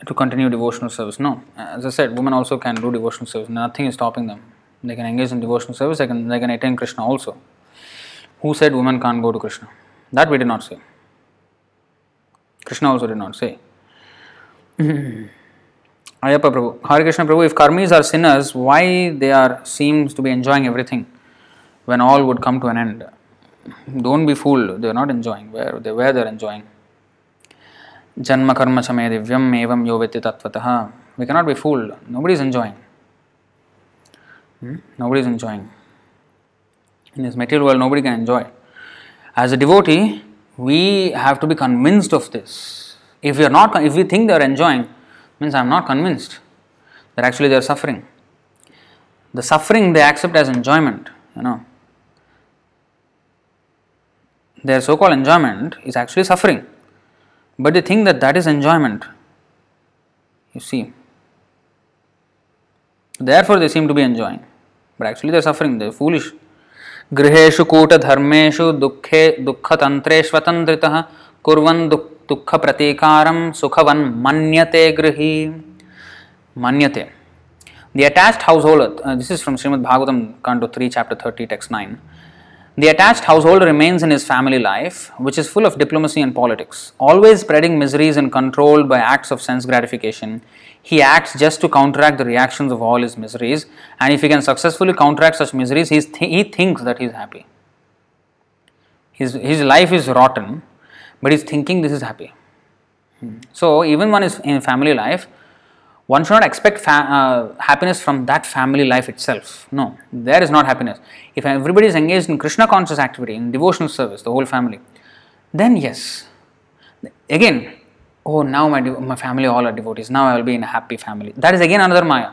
To continue devotional service. No, as I said, women also can do devotional service. Nothing is stopping them. They can engage in devotional service, they can, they can attain Krishna also. Who said women can't go to Krishna? That we did not say. Krishna also did not say. Ayappa Prabhu, Hare Krishna Prabhu, if karmis are sinners, why they are seems to be enjoying everything? when all would come to an end. Don't be fooled, they are not enjoying. Where they where they are enjoying. Janma karma chame divyam evam yoveti tatvataha. We cannot be fooled. Nobody is enjoying. Hmm? Nobody is enjoying. In this material world, nobody can enjoy. As a devotee, we have to be convinced of this. If we are not, if we think they are enjoying, means I am not convinced that actually they are suffering. The suffering they accept as enjoyment, you know their so called enjoyment is actually suffering. But they think that that is enjoyment. You see Therefore, they seem to be enjoying. But actually, they are suffering, they are foolish. गृहेषु कूटधर्मेषु दुःखे दुःखतन्त्रे स्वतन्त्रितः कुर्वन् दुःखप्रतीकारं सुखवन् मन्यते गृही मन्यते The attached household, uh, this is from Srimad Bhagavatam, Canto 3, Chapter 30, Text 9. The attached household remains in his family life, which is full of diplomacy and politics. Always spreading miseries and controlled by acts of sense gratification, he acts just to counteract the reactions of all his miseries. And if he can successfully counteract such miseries, he's th- he thinks that he is happy. His, his life is rotten, but he's thinking this is happy. So, even one is in family life, one should not expect fa- uh, happiness from that family life itself. No, there is not happiness. If everybody is engaged in Krishna conscious activity, in devotional service, the whole family, then yes. Again, oh, now my, my family all are devotees, now I will be in a happy family. That is again another Maya.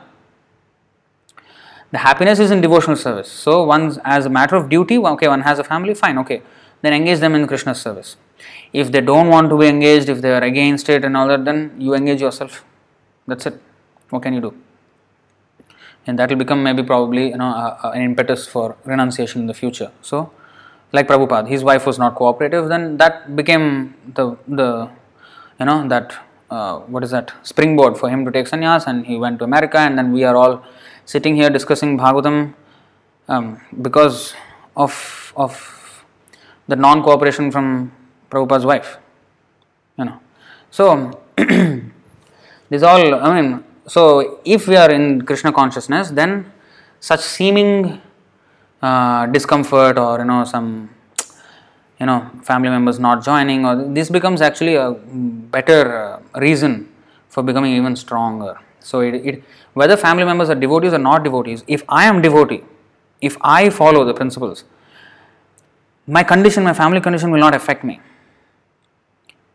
The happiness is in devotional service. So, one, as a matter of duty, okay, one has a family, fine, okay. Then engage them in Krishna's service. If they don't want to be engaged, if they are against it and all that, then you engage yourself. That's it. What can you do? And that will become maybe probably you know a, a, an impetus for renunciation in the future. So, like Prabhupada, his wife was not cooperative. Then that became the the you know that uh, what is that springboard for him to take sannyas, and he went to America. And then we are all sitting here discussing Bhagavatam um, because of of the non cooperation from Prabhupada's wife. You know, so. This all, I mean, so if we are in Krishna consciousness, then such seeming uh, discomfort or you know some you know family members not joining or this becomes actually a better uh, reason for becoming even stronger. So it, it whether family members are devotees or not devotees, if I am devotee, if I follow the principles, my condition, my family condition will not affect me.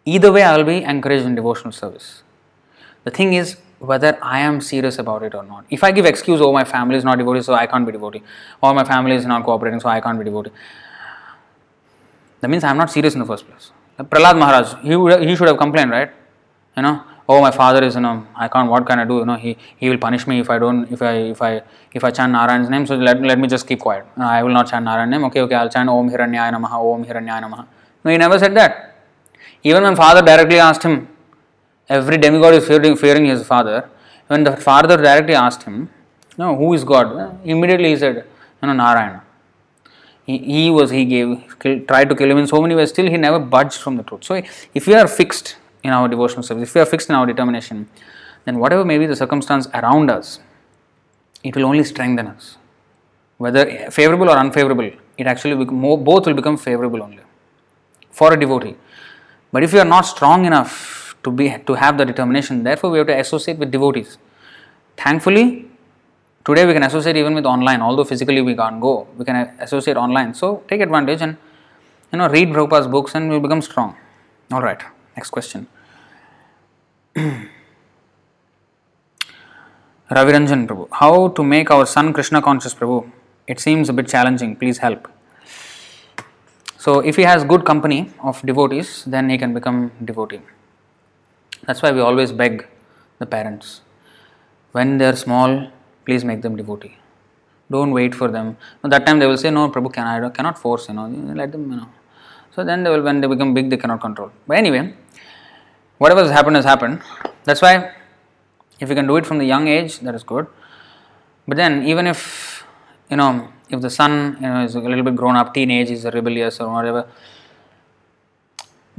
Either way, I will be encouraged in devotional service. The thing is whether I am serious about it or not. If I give excuse, oh my family is not devotee, so I can't be devotee, or my family is not cooperating, so I can't be devotee. That means I am not serious in the first place. Prahlad Maharaj, he, would, he should have complained, right? You know, oh my father is, you know, I can't, what can I do? You know, he, he will punish me if I don't, if I, if I, if I chant Narayan's name, so let, let me just keep quiet. No, I will not chant Narayan's name. Okay, okay, I'll chant Om Hiranyaya Namaha, Om Hiranyaya Namaha. No, he never said that. Even when father directly asked him, every demigod is fearing, fearing his father. When the father directly asked him, no, who is God? Immediately he said, you know, Narayana. He, he was, he gave, tried to kill him in so many ways, still he never budged from the truth. So if we are fixed in our devotional service, if we are fixed in our determination, then whatever may be the circumstance around us, it will only strengthen us. Whether favorable or unfavorable, it actually both will become favorable only for a devotee. But if you are not strong enough to be to have the determination, therefore we have to associate with devotees. Thankfully, today we can associate even with online, although physically we can't go, we can associate online. So take advantage and you know read Prabhupada's books and we'll become strong. Alright, next question. Raviranjan Prabhu, how to make our son Krishna conscious Prabhu? It seems a bit challenging, please help. So, if he has good company of devotees, then he can become devotee. That's why we always beg the parents when they are small, please make them devotee. Don't wait for them. that time they will say, No, Prabhu, can I cannot force, you know, let them, you know. So then they will, when they become big, they cannot control. But anyway, whatever has happened has happened. That's why if you can do it from the young age, that is good. But then, even if you know, if the son you know is a little bit grown up, teenage, is rebellious or whatever.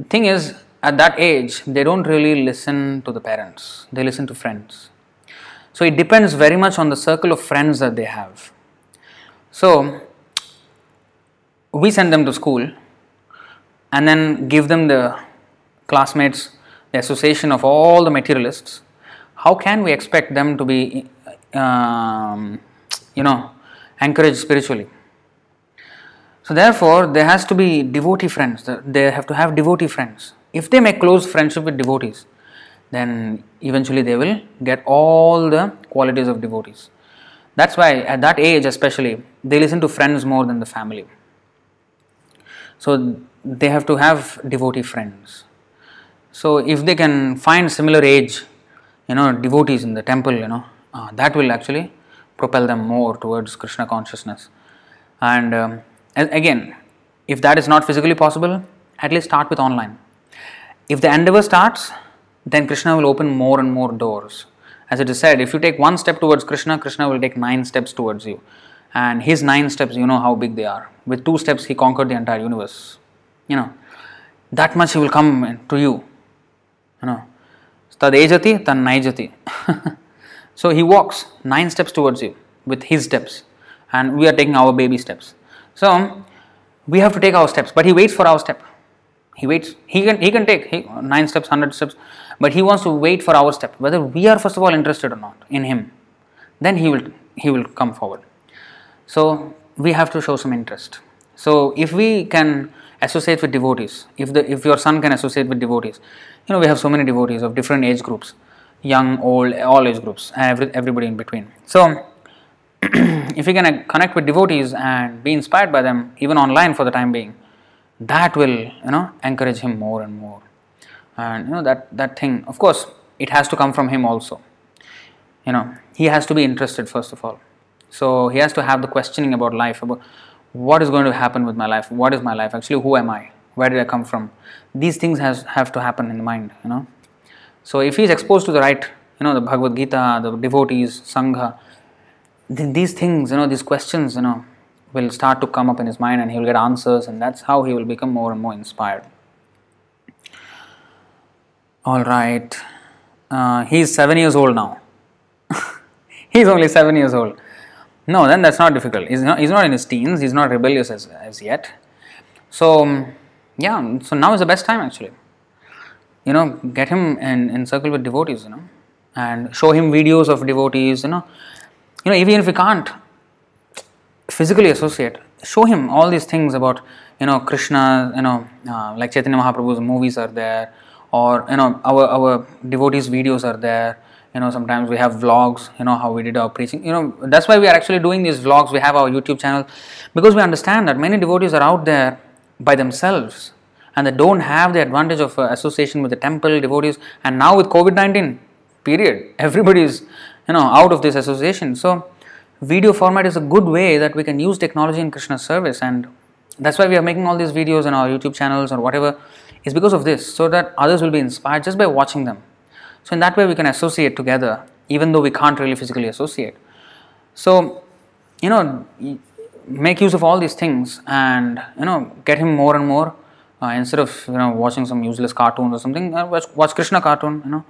Thing is, at that age, they don't really listen to the parents. They listen to friends. So it depends very much on the circle of friends that they have. So we send them to school and then give them the classmates, the association of all the materialists how can we expect them to be, um, you know, encouraged spiritually? So, therefore, there has to be devotee friends, they have to have devotee friends. If they make close friendship with devotees, then eventually they will get all the qualities of devotees. That's why, at that age, especially, they listen to friends more than the family. So, they have to have devotee friends. So, if they can find similar age you know devotees in the temple you know uh, that will actually propel them more towards krishna consciousness and um, again if that is not physically possible at least start with online if the endeavor starts then krishna will open more and more doors as it is said if you take one step towards krishna krishna will take nine steps towards you And his nine steps, you know how big they are. With two steps, he conquered the entire universe. You know, that much he will come to you. You know, tad tan naijati. so he walks nine steps towards you with his steps, and we are taking our baby steps. So we have to take our steps, but he waits for our step. He waits. He can he can take he, nine steps, hundred steps, but he wants to wait for our step. Whether we are first of all interested or not in him, then he will he will come forward. So we have to show some interest. So if we can associate with devotees, if the if your son can associate with devotees, you know we have so many devotees of different age groups, young, old, all age groups, every, everybody in between. So if we can connect with devotees and be inspired by them, even online for the time being, that will you know encourage him more and more. And you know that that thing, of course, it has to come from him also. You know, he has to be interested first of all. So he has to have the questioning about life, about what is going to happen with my life, what is my life, actually, who am I, where did I come from. These things has have to happen in the mind. You know, so if he is exposed to the right, you know, the Bhagavad Gita, the devotees, Sangha, then these things, you know, these questions, you know, will start to come up in his mind and he will get answers, and that's how he will become more and more inspired. All right, uh, he's seven years old now. he's only seven years old. No, then that's not difficult. He's not, he's not in his teens, he's not rebellious as, as yet. So, um, yeah, so now is the best time actually. You know, get him in, circle with devotees, you know, and show him videos of devotees, you know, you know, even if we can't physically associate, show him all these things about, you know, Krishna, you know, uh, like Chaitanya Mahaprabhu's movies are there, or, you know, our, our devotees' videos are there. You know, sometimes we have vlogs, you know, how we did our preaching. You know, that's why we are actually doing these vlogs. We have our YouTube channel because we understand that many devotees are out there by themselves and they don't have the advantage of uh, association with the temple devotees. And now with COVID 19, period, everybody is you know out of this association so video format is a good way that we can use technology in krishna's service and that's why we are making all these videos on our youtube channels or whatever is because of this so that others will be inspired just by watching them. So in that way we can associate together even though we can't really physically associate. So you know make use of all these things and you know get him more and more uh, instead of you know watching some useless cartoons or something uh, watch, watch krishna cartoon you know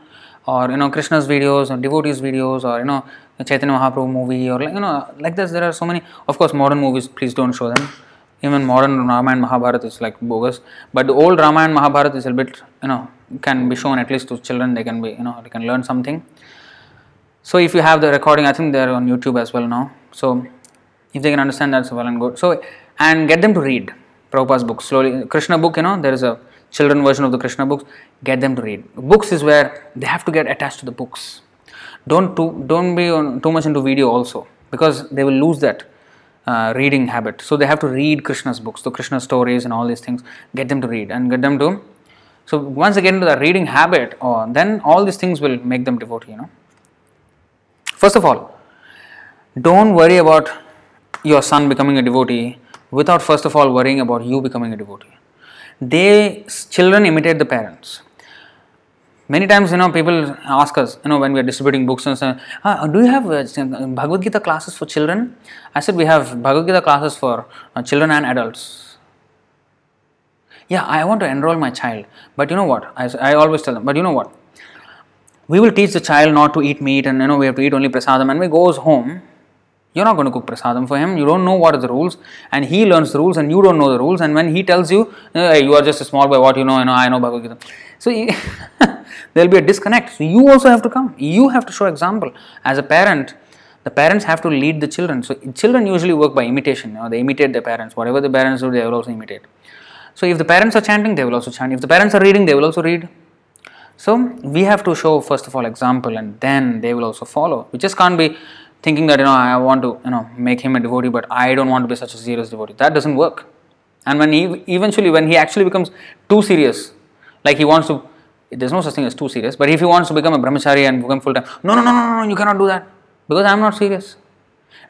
or you know Krishna's videos or devotees videos or you know Chaitanya Mahaprabhu movie or like you know like this. There are so many. Of course modern movies please don't show them even modern Ramayana Mahabharata is like bogus. But the old Ramayana Mahabharata is a bit you know can be shown at least to children. They can be you know they can learn something. So if you have the recording I think they're on YouTube as well now. So if they can understand that's well and good. So and get them to read Prabhupada's book slowly. Krishna book you know there is a children version of the Krishna books, get them to read. Books is where they have to get attached to the books. Don't too, don't be on, too much into video also because they will lose that uh, reading habit. So they have to read Krishna's books, the Krishna stories and all these things. Get them to read and get them to. So once they get into the reading habit, oh, then all these things will make them devotee. You know. First of all, don't worry about your son becoming a devotee without first of all worrying about you becoming a devotee they children imitate the parents many times you know people ask us you know when we are distributing books and say ah, do you have uh, bhagavad gita classes for children? I said we have bhagavad gita classes for uh, children and adults. Yeah i want to enroll my child but you know what? I, I always tell them but you know what? We will teach the child not to eat meat and you know we have to eat only prasadam. And when he goes home you're not going to cook prasadam for him. You don't know what are the rules, and he learns the rules, and you don't know the rules. And when he tells you, hey, you are just a small boy, what you know, you know, I know Bhagavad Gita. So there will be a disconnect. So you also have to come. You have to show example. As a parent, the parents have to lead the children. So children usually work by imitation. You know, they imitate their parents. Whatever the parents do, they will also imitate. So if the parents are chanting, they will also chant. If the parents are reading, they will also read. So we have to show first of all example, and then they will also follow. We just can't be thinking that you know I want to you know make him a devotee, but I don't want to be such a serious devotee. That doesn't work. And when he eventually, when he actually becomes too serious, like he wants to, there's no such thing as too serious. But if he wants to become a brahmachari and become full time, no, no, no, no, no, you cannot do that because I'm not serious.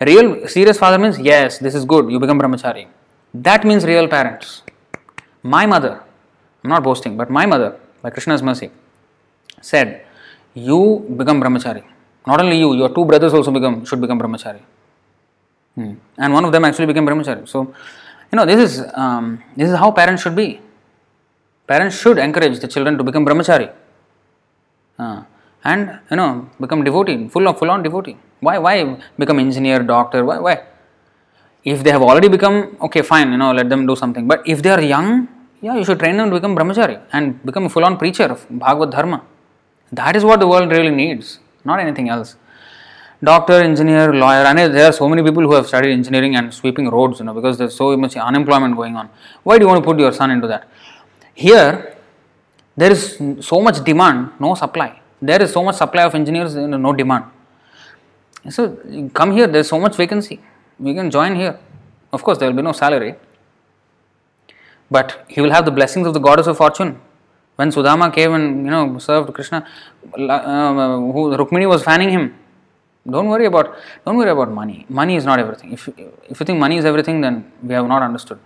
Real serious father means yes, this is good. You become brahmachari. That means real parents. My mother, I'm not boasting, but my mother, by Krishna's mercy, said, "You become brahmachari." Not only you, your two brothers also become should become brahmachari. Hmm. And one of them actually became brahmachari. So, you know, this is um, this is how parents should be. Parents should encourage the children to become brahmachari. Uh, and you know become devotee, full of full on devotee. Why why become engineer, doctor? Why why? If they have already become okay, fine, you know, let them do something. But if they are young, yeah, you should train them to become brahmachari and become a full on preacher of Bhagavata Dharma. That is what the world really needs, not anything else. Doctor, engineer, lawyer, and there are so many people who have studied engineering and sweeping roads, you know, because there's so much unemployment going on. Why do you want to put your son into that? Here, there is so much demand, no supply. There is so much supply of engineers, no demand. So come here, there is so much vacancy. We can join here. Of course, there will be no salary, but he will have the blessings of the goddess of fortune. When Sudama came and you know served Krishna, uh, who Rukmini was fanning him. Don't worry about don't worry about money. Money is not everything. If if you think money is everything, then we have not understood.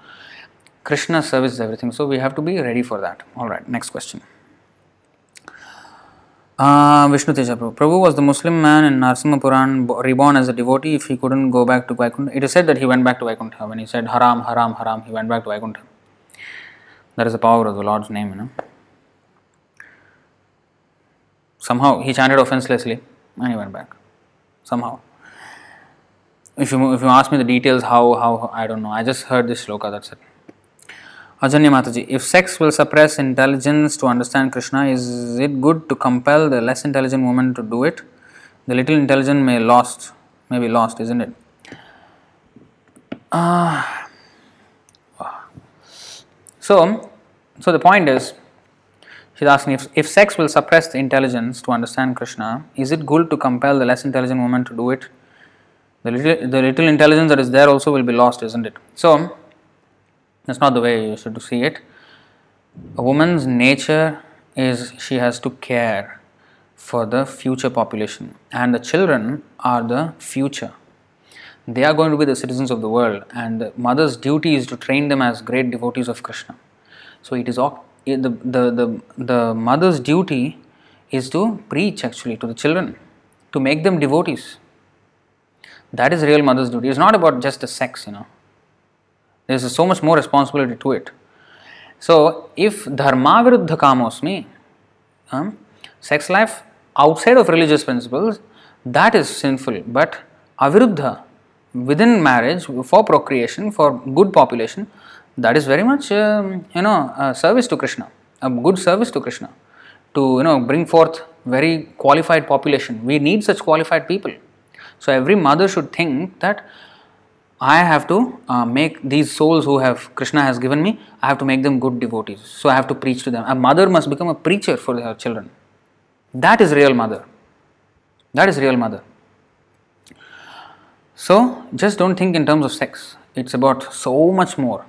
Krishna's service is everything. So we have to be ready for that. All right. Next question. Uh, Vishnu Teja Prabhu. Prabhu was the Muslim man in Narsimha Puran reborn as a devotee if he couldn't go back to Vaikuntha. It is said that he went back to Vaikuntha. When he said Haram, Haram, Haram, he went back to Vaikuntha. That is the power of the Lord's name, you know. Somehow he chanted offenselessly and he went back. Somehow. If you, if you ask me the details, how, how, I don't know. I just heard this shloka, that's it. Ajanya Mataji, if sex will suppress intelligence to understand Krishna, is it good to compel the less intelligent woman to do it? The little intelligent may lost, may be lost, isn't it? Uh, so, so the point is, she's asking if, if sex will suppress the intelligence to understand Krishna, is it good to compel the less intelligent woman to do it? The little, the little intelligence that is there also will be lost, isn't it? So, that's not the way you should see it. A woman's nature is she has to care for the future population, and the children are the future. They are going to be the citizens of the world, and the mother's duty is to train them as great devotees of Krishna. So it is the, the, the, the mother's duty is to preach actually to the children, to make them devotees. That is real mother's duty. It's not about just the sex, you know. There is so much more responsibility to it. So, if dharma viruddha kamosmi, um, sex life outside of religious principles, that is sinful. But aviruddha, within marriage, for procreation, for good population, that is very much, um, you know, a service to Krishna, a good service to Krishna, to, you know, bring forth very qualified population. We need such qualified people. So, every mother should think that I have to uh, make these souls who have Krishna has given me, I have to make them good devotees. So I have to preach to them. A mother must become a preacher for her children. That is real mother. That is real mother. So just don't think in terms of sex. It's about so much more.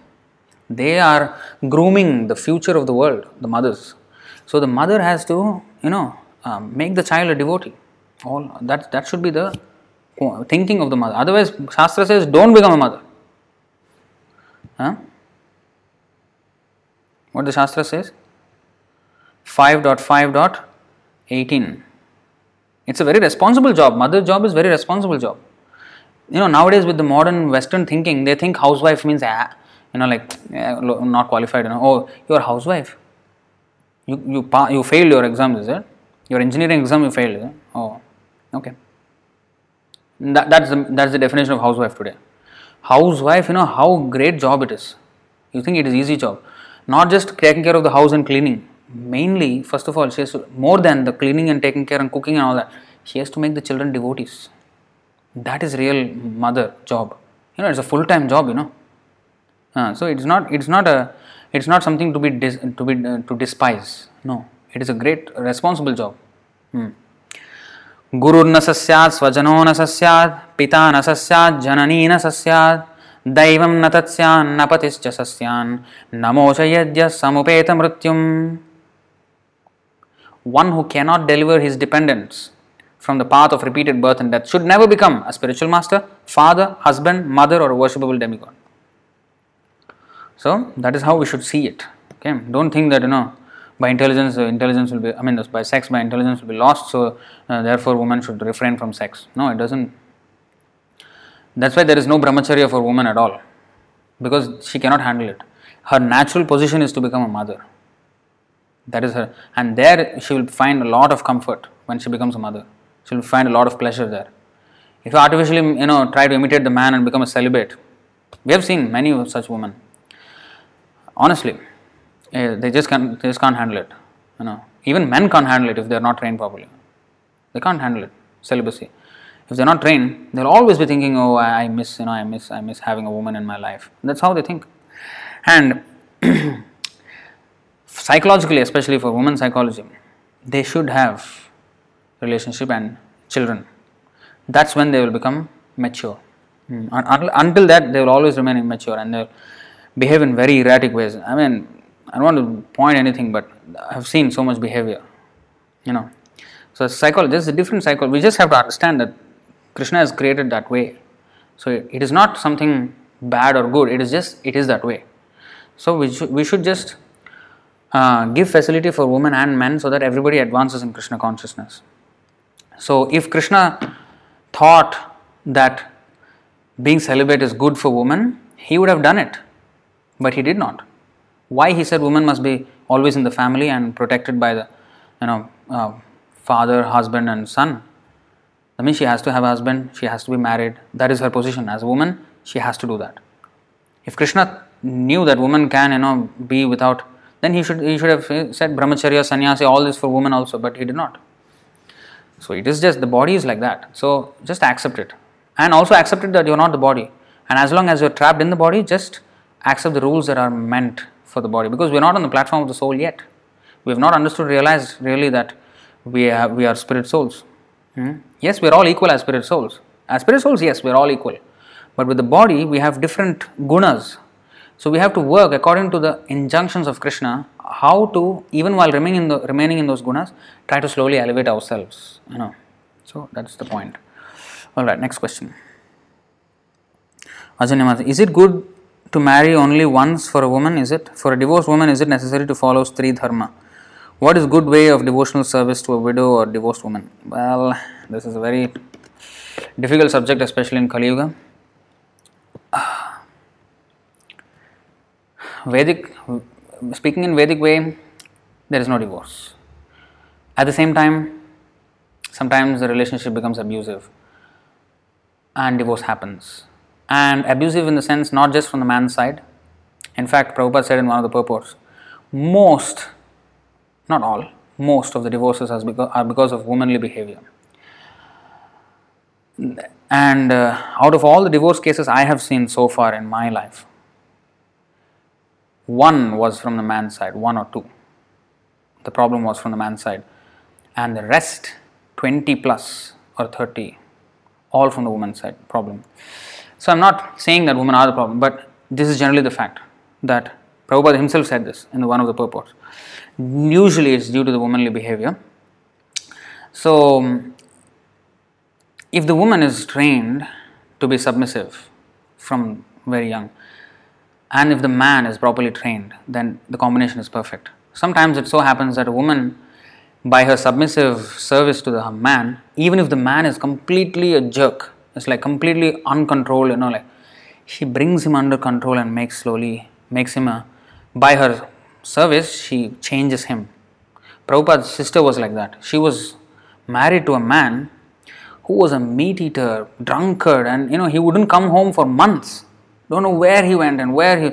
They are grooming the future of the world, the mothers. So the mother has to, you know, um, make the child a devotee. All that that should be the thinking of the mother. Otherwise, Shastra says, don't become a mother. Huh? What the Shastra says? 5.5.18. It's a very responsible job. Mother job is very responsible job. You know, nowadays with the modern Western thinking, they think housewife means, ah, you know, like eh, not qualified. You know, oh, you're housewife. You you you failed your exam, is it? Your engineering exam you failed. Oh, okay. That, that's, the, that's the definition of housewife today. Housewife, you know how great job it is. You think it is easy job. Not just taking care of the house and cleaning. Mainly, first of all, she has to, more than the cleaning and taking care and cooking and all that, she has to make the children devotees. That is real mother job. You know, it's a full time job. You know, uh, so it's not it's not a it's not something to be dis, to be uh, to despise. No, it is a great responsible job. Hmm. गुरु न सस्यात स्वजनो न सस्यात पिता न सस्यात जननी न सस्यात दैव न तत्स्यान न पतिश्च सस्यान नमोच यद्य समुपेत मृत्युम। One who can not deliver his dependents from the path of repeated birth and death should never become a spiritual master father husband mother or worshipable demigod so that is how we should see it okay don't think that you know by intelligence, uh, intelligence will be, I mean, by sex, by intelligence will be lost, so uh, therefore women should refrain from sex. No, it doesn't. That's why there is no brahmacharya for women at all, because she cannot handle it. Her natural position is to become a mother. That is her, and there she will find a lot of comfort when she becomes a mother. She will find a lot of pleasure there. If you artificially, you know, try to imitate the man and become a celibate, we have seen many such women. Honestly, eh, they just can't, they just can't handle it. You know, even men can't handle it if they are not trained properly. They can't handle it. Celibacy. If they're not trained, they'll always be thinking, "Oh, I, miss, you know, I miss, I miss having a woman in my life." That's how they think. And psychologically, especially for women psychology, they should have relationship and children. That's when they will become mature. Mm. Until that, they will always remain immature and they'll behave in very erratic ways. I mean, I don't want to point anything, but I've seen so much behavior. You know, so psychology, is a different cycle. We just have to understand that Krishna is created that way. So it, is not something bad or good. It is just it is that way. So we should we should just uh, give facility for women and men so that everybody advances in Krishna consciousness. So if Krishna thought that being celibate is good for women, he would have done it, but he did not. Why he said women must be always in the family and protected by the you know uh, father, husband, and son. I mean, she has to have a husband, she has to be married. That is her position as a woman. She has to do that. If Krishna knew that woman can, you know, be without, then he should he should have said brahmacharya, sannyasi, all this for women also, but he did not. So it is just the body is like that. So just accept it, and also accept it that you are not the body. And as long as you are trapped in the body, just accept the rules that are meant for the body, because we are not on the platform of the soul yet. We have not understood, realized really that we have, we are spirit souls. Hmm? Yes, we are all equal as spirit souls. As spirit souls, yes, we are all equal. But with the body, we have different gunas. So we have to work according to the injunctions of Krishna. How to, even while remaining in the remaining in those gunas, try to slowly elevate ourselves. You know. So that's the point. All right. Next question. Ajanya is it good to marry only once for a woman? Is it for a divorced woman? Is it necessary to follow Stri Dharma? What is good way of devotional service to a widow or divorced woman? Well, this is a very difficult subject, especially in Kali Yuga. Vedic, speaking in Vedic way, there is no divorce. At the same time, sometimes the relationship becomes abusive and divorce happens. And abusive in the sense not just from the man's side. In fact, Prabhupada said in one of the purports, most, not all, most of the divorces are because of womanly behavior. And uh, out of all the divorce cases I have seen so far in my life, one was from the man's side, one or two. The problem was from the man's side. And the rest, 20 plus or 30, all from the woman's side problem. So I'm not saying that women are the problem, but this is generally the fact that Prabhupada himself said this in one of the purports. Usually it's due to the womanly behavior. So if the woman is trained to be submissive from very young, and if the man is properly trained, then the combination is perfect. Sometimes it so happens that a woman, by her submissive service to the man, even if the man is completely a jerk, it's like completely uncontrolled, you know, like she brings him under control and makes slowly, makes him a, by her service, she changes him. Prabhupada's sister was like that. She was married to a man who was a meat eater, drunkard, and you know, he wouldn't come home for months don't know where he went and where he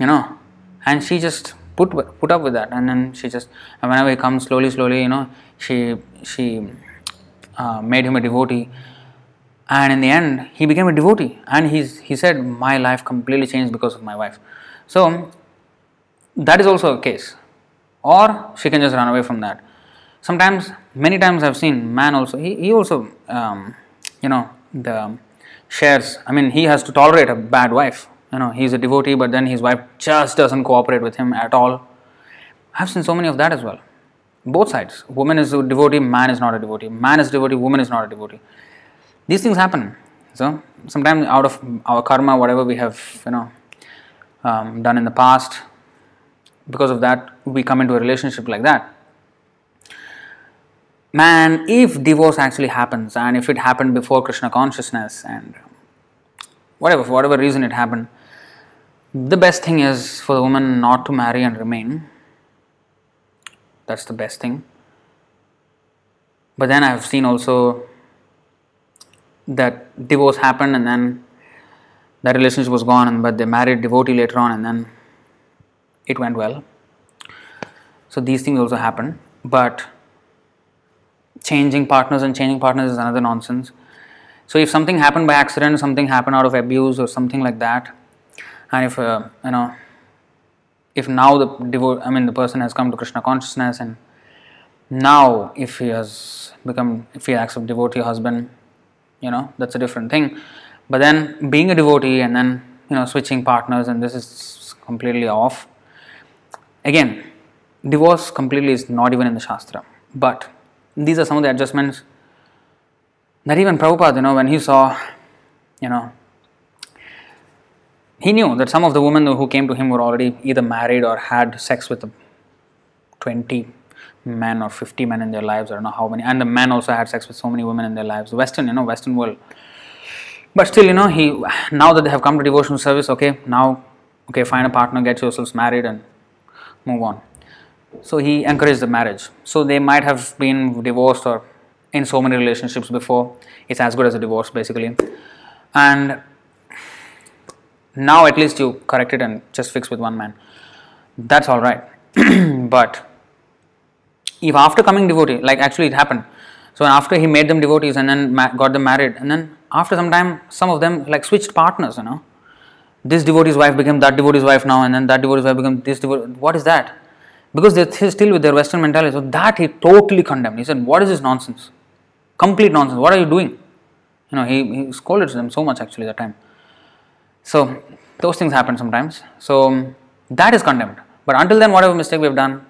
you know and she just put put up with that and then she just and whenever he comes slowly slowly you know she she uh, made him a devotee and in the end he became a devotee and he's he said my life completely changed because of my wife so that is also a case or she can just run away from that sometimes many times i've seen man also he, he also um, you know the shares. I mean, he has to tolerate a bad wife. You know, he's a devotee, but then his wife just doesn't cooperate with him at all. I've seen so many of that as well. Both sides. Woman is a devotee, man is not a devotee. Man is a devotee, woman is not a devotee. These things happen. So sometimes out of our karma, whatever we have, you know, um, done in the past, because of that, we come into a relationship like that. man, if divorce actually happens, and if it happened before Krishna consciousness, and whatever, for whatever reason it happened, the best thing is for the woman not to marry and remain. That's the best thing. But then I have seen also that divorce happened and then that relationship was gone, and but they married devotee later on, and then it went well. So these things also happen, but changing partners and changing partners is another nonsense. So if something happened by accident, something happened out of abuse or something like that, and if uh, you know, if now the devo- I mean the person has come to Krishna consciousness, and now if he has become, if he acts of devotee husband, you know, that's a different thing. But then being a devotee and then you know switching partners, and this is completely off. Again, divorce completely is not even in the shastra, but these are some of the adjustments that even Prabhupada, you know, when he saw, you know, he knew that some of the women who came to him were already either married or had sex with 20 men or 50 men in their lives, I don't know how many, and the men also had sex with so many women in their lives. Western, you know, Western world. But still, you know, he now that they have come to devotional service, okay, now, okay, find a partner, get yourselves married, and move on. So he encouraged the marriage. So they might have been divorced or in so many relationships before. It's as good as a divorce, basically. And now at least you correct it and just fix with one man. That's all right. but if after coming devotee, like actually it happened. So after he made them devotees and then ma- got them married, and then after some time, some of them like switched partners. You know, this devotee's wife became that devotee's wife now, and then that devotee's wife became this devotee. What is that? Because they're still with their Western mentality. So that he totally condemned. He said, "What is this nonsense? Complete nonsense. What are you doing?" You know, he, he scolded them so much actually that time. So those things happen sometimes. So that is condemned. But until then, whatever mistake we have done,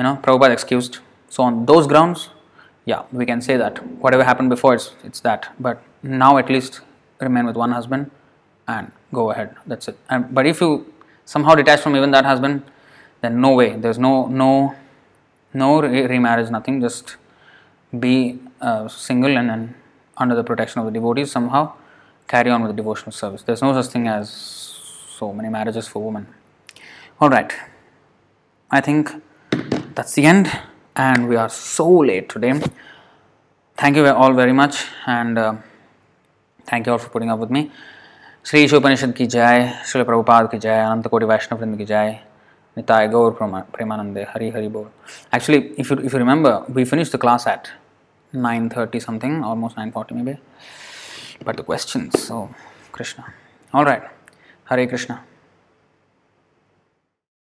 you know, Prabhupada excused. So on those grounds, yeah, we can say that whatever happened before, it's it's that. But now at least remain with one husband and go ahead. That's it. And, but if you somehow detach from even that husband, then no way. There's no no no re- remarriage, nothing. Just be uh, single and then under the protection of the devotees somehow carry on with the devotional service. There's no such thing as so many marriages for women. All right. I think that's the end, and we are so late today. Thank you all very much, and uh, thank you all for putting up with me. Shri Ishopanishad की जय श्री प्रभुपाद की जय अनंत कोटि वैष्णव वृंद की जय निताय गौर प्रेमानंदे हरि हरि बोल actually if you if you remember we finish the class at 9.30 something almost 9.40 maybe but the questions so krishna all right hare krishna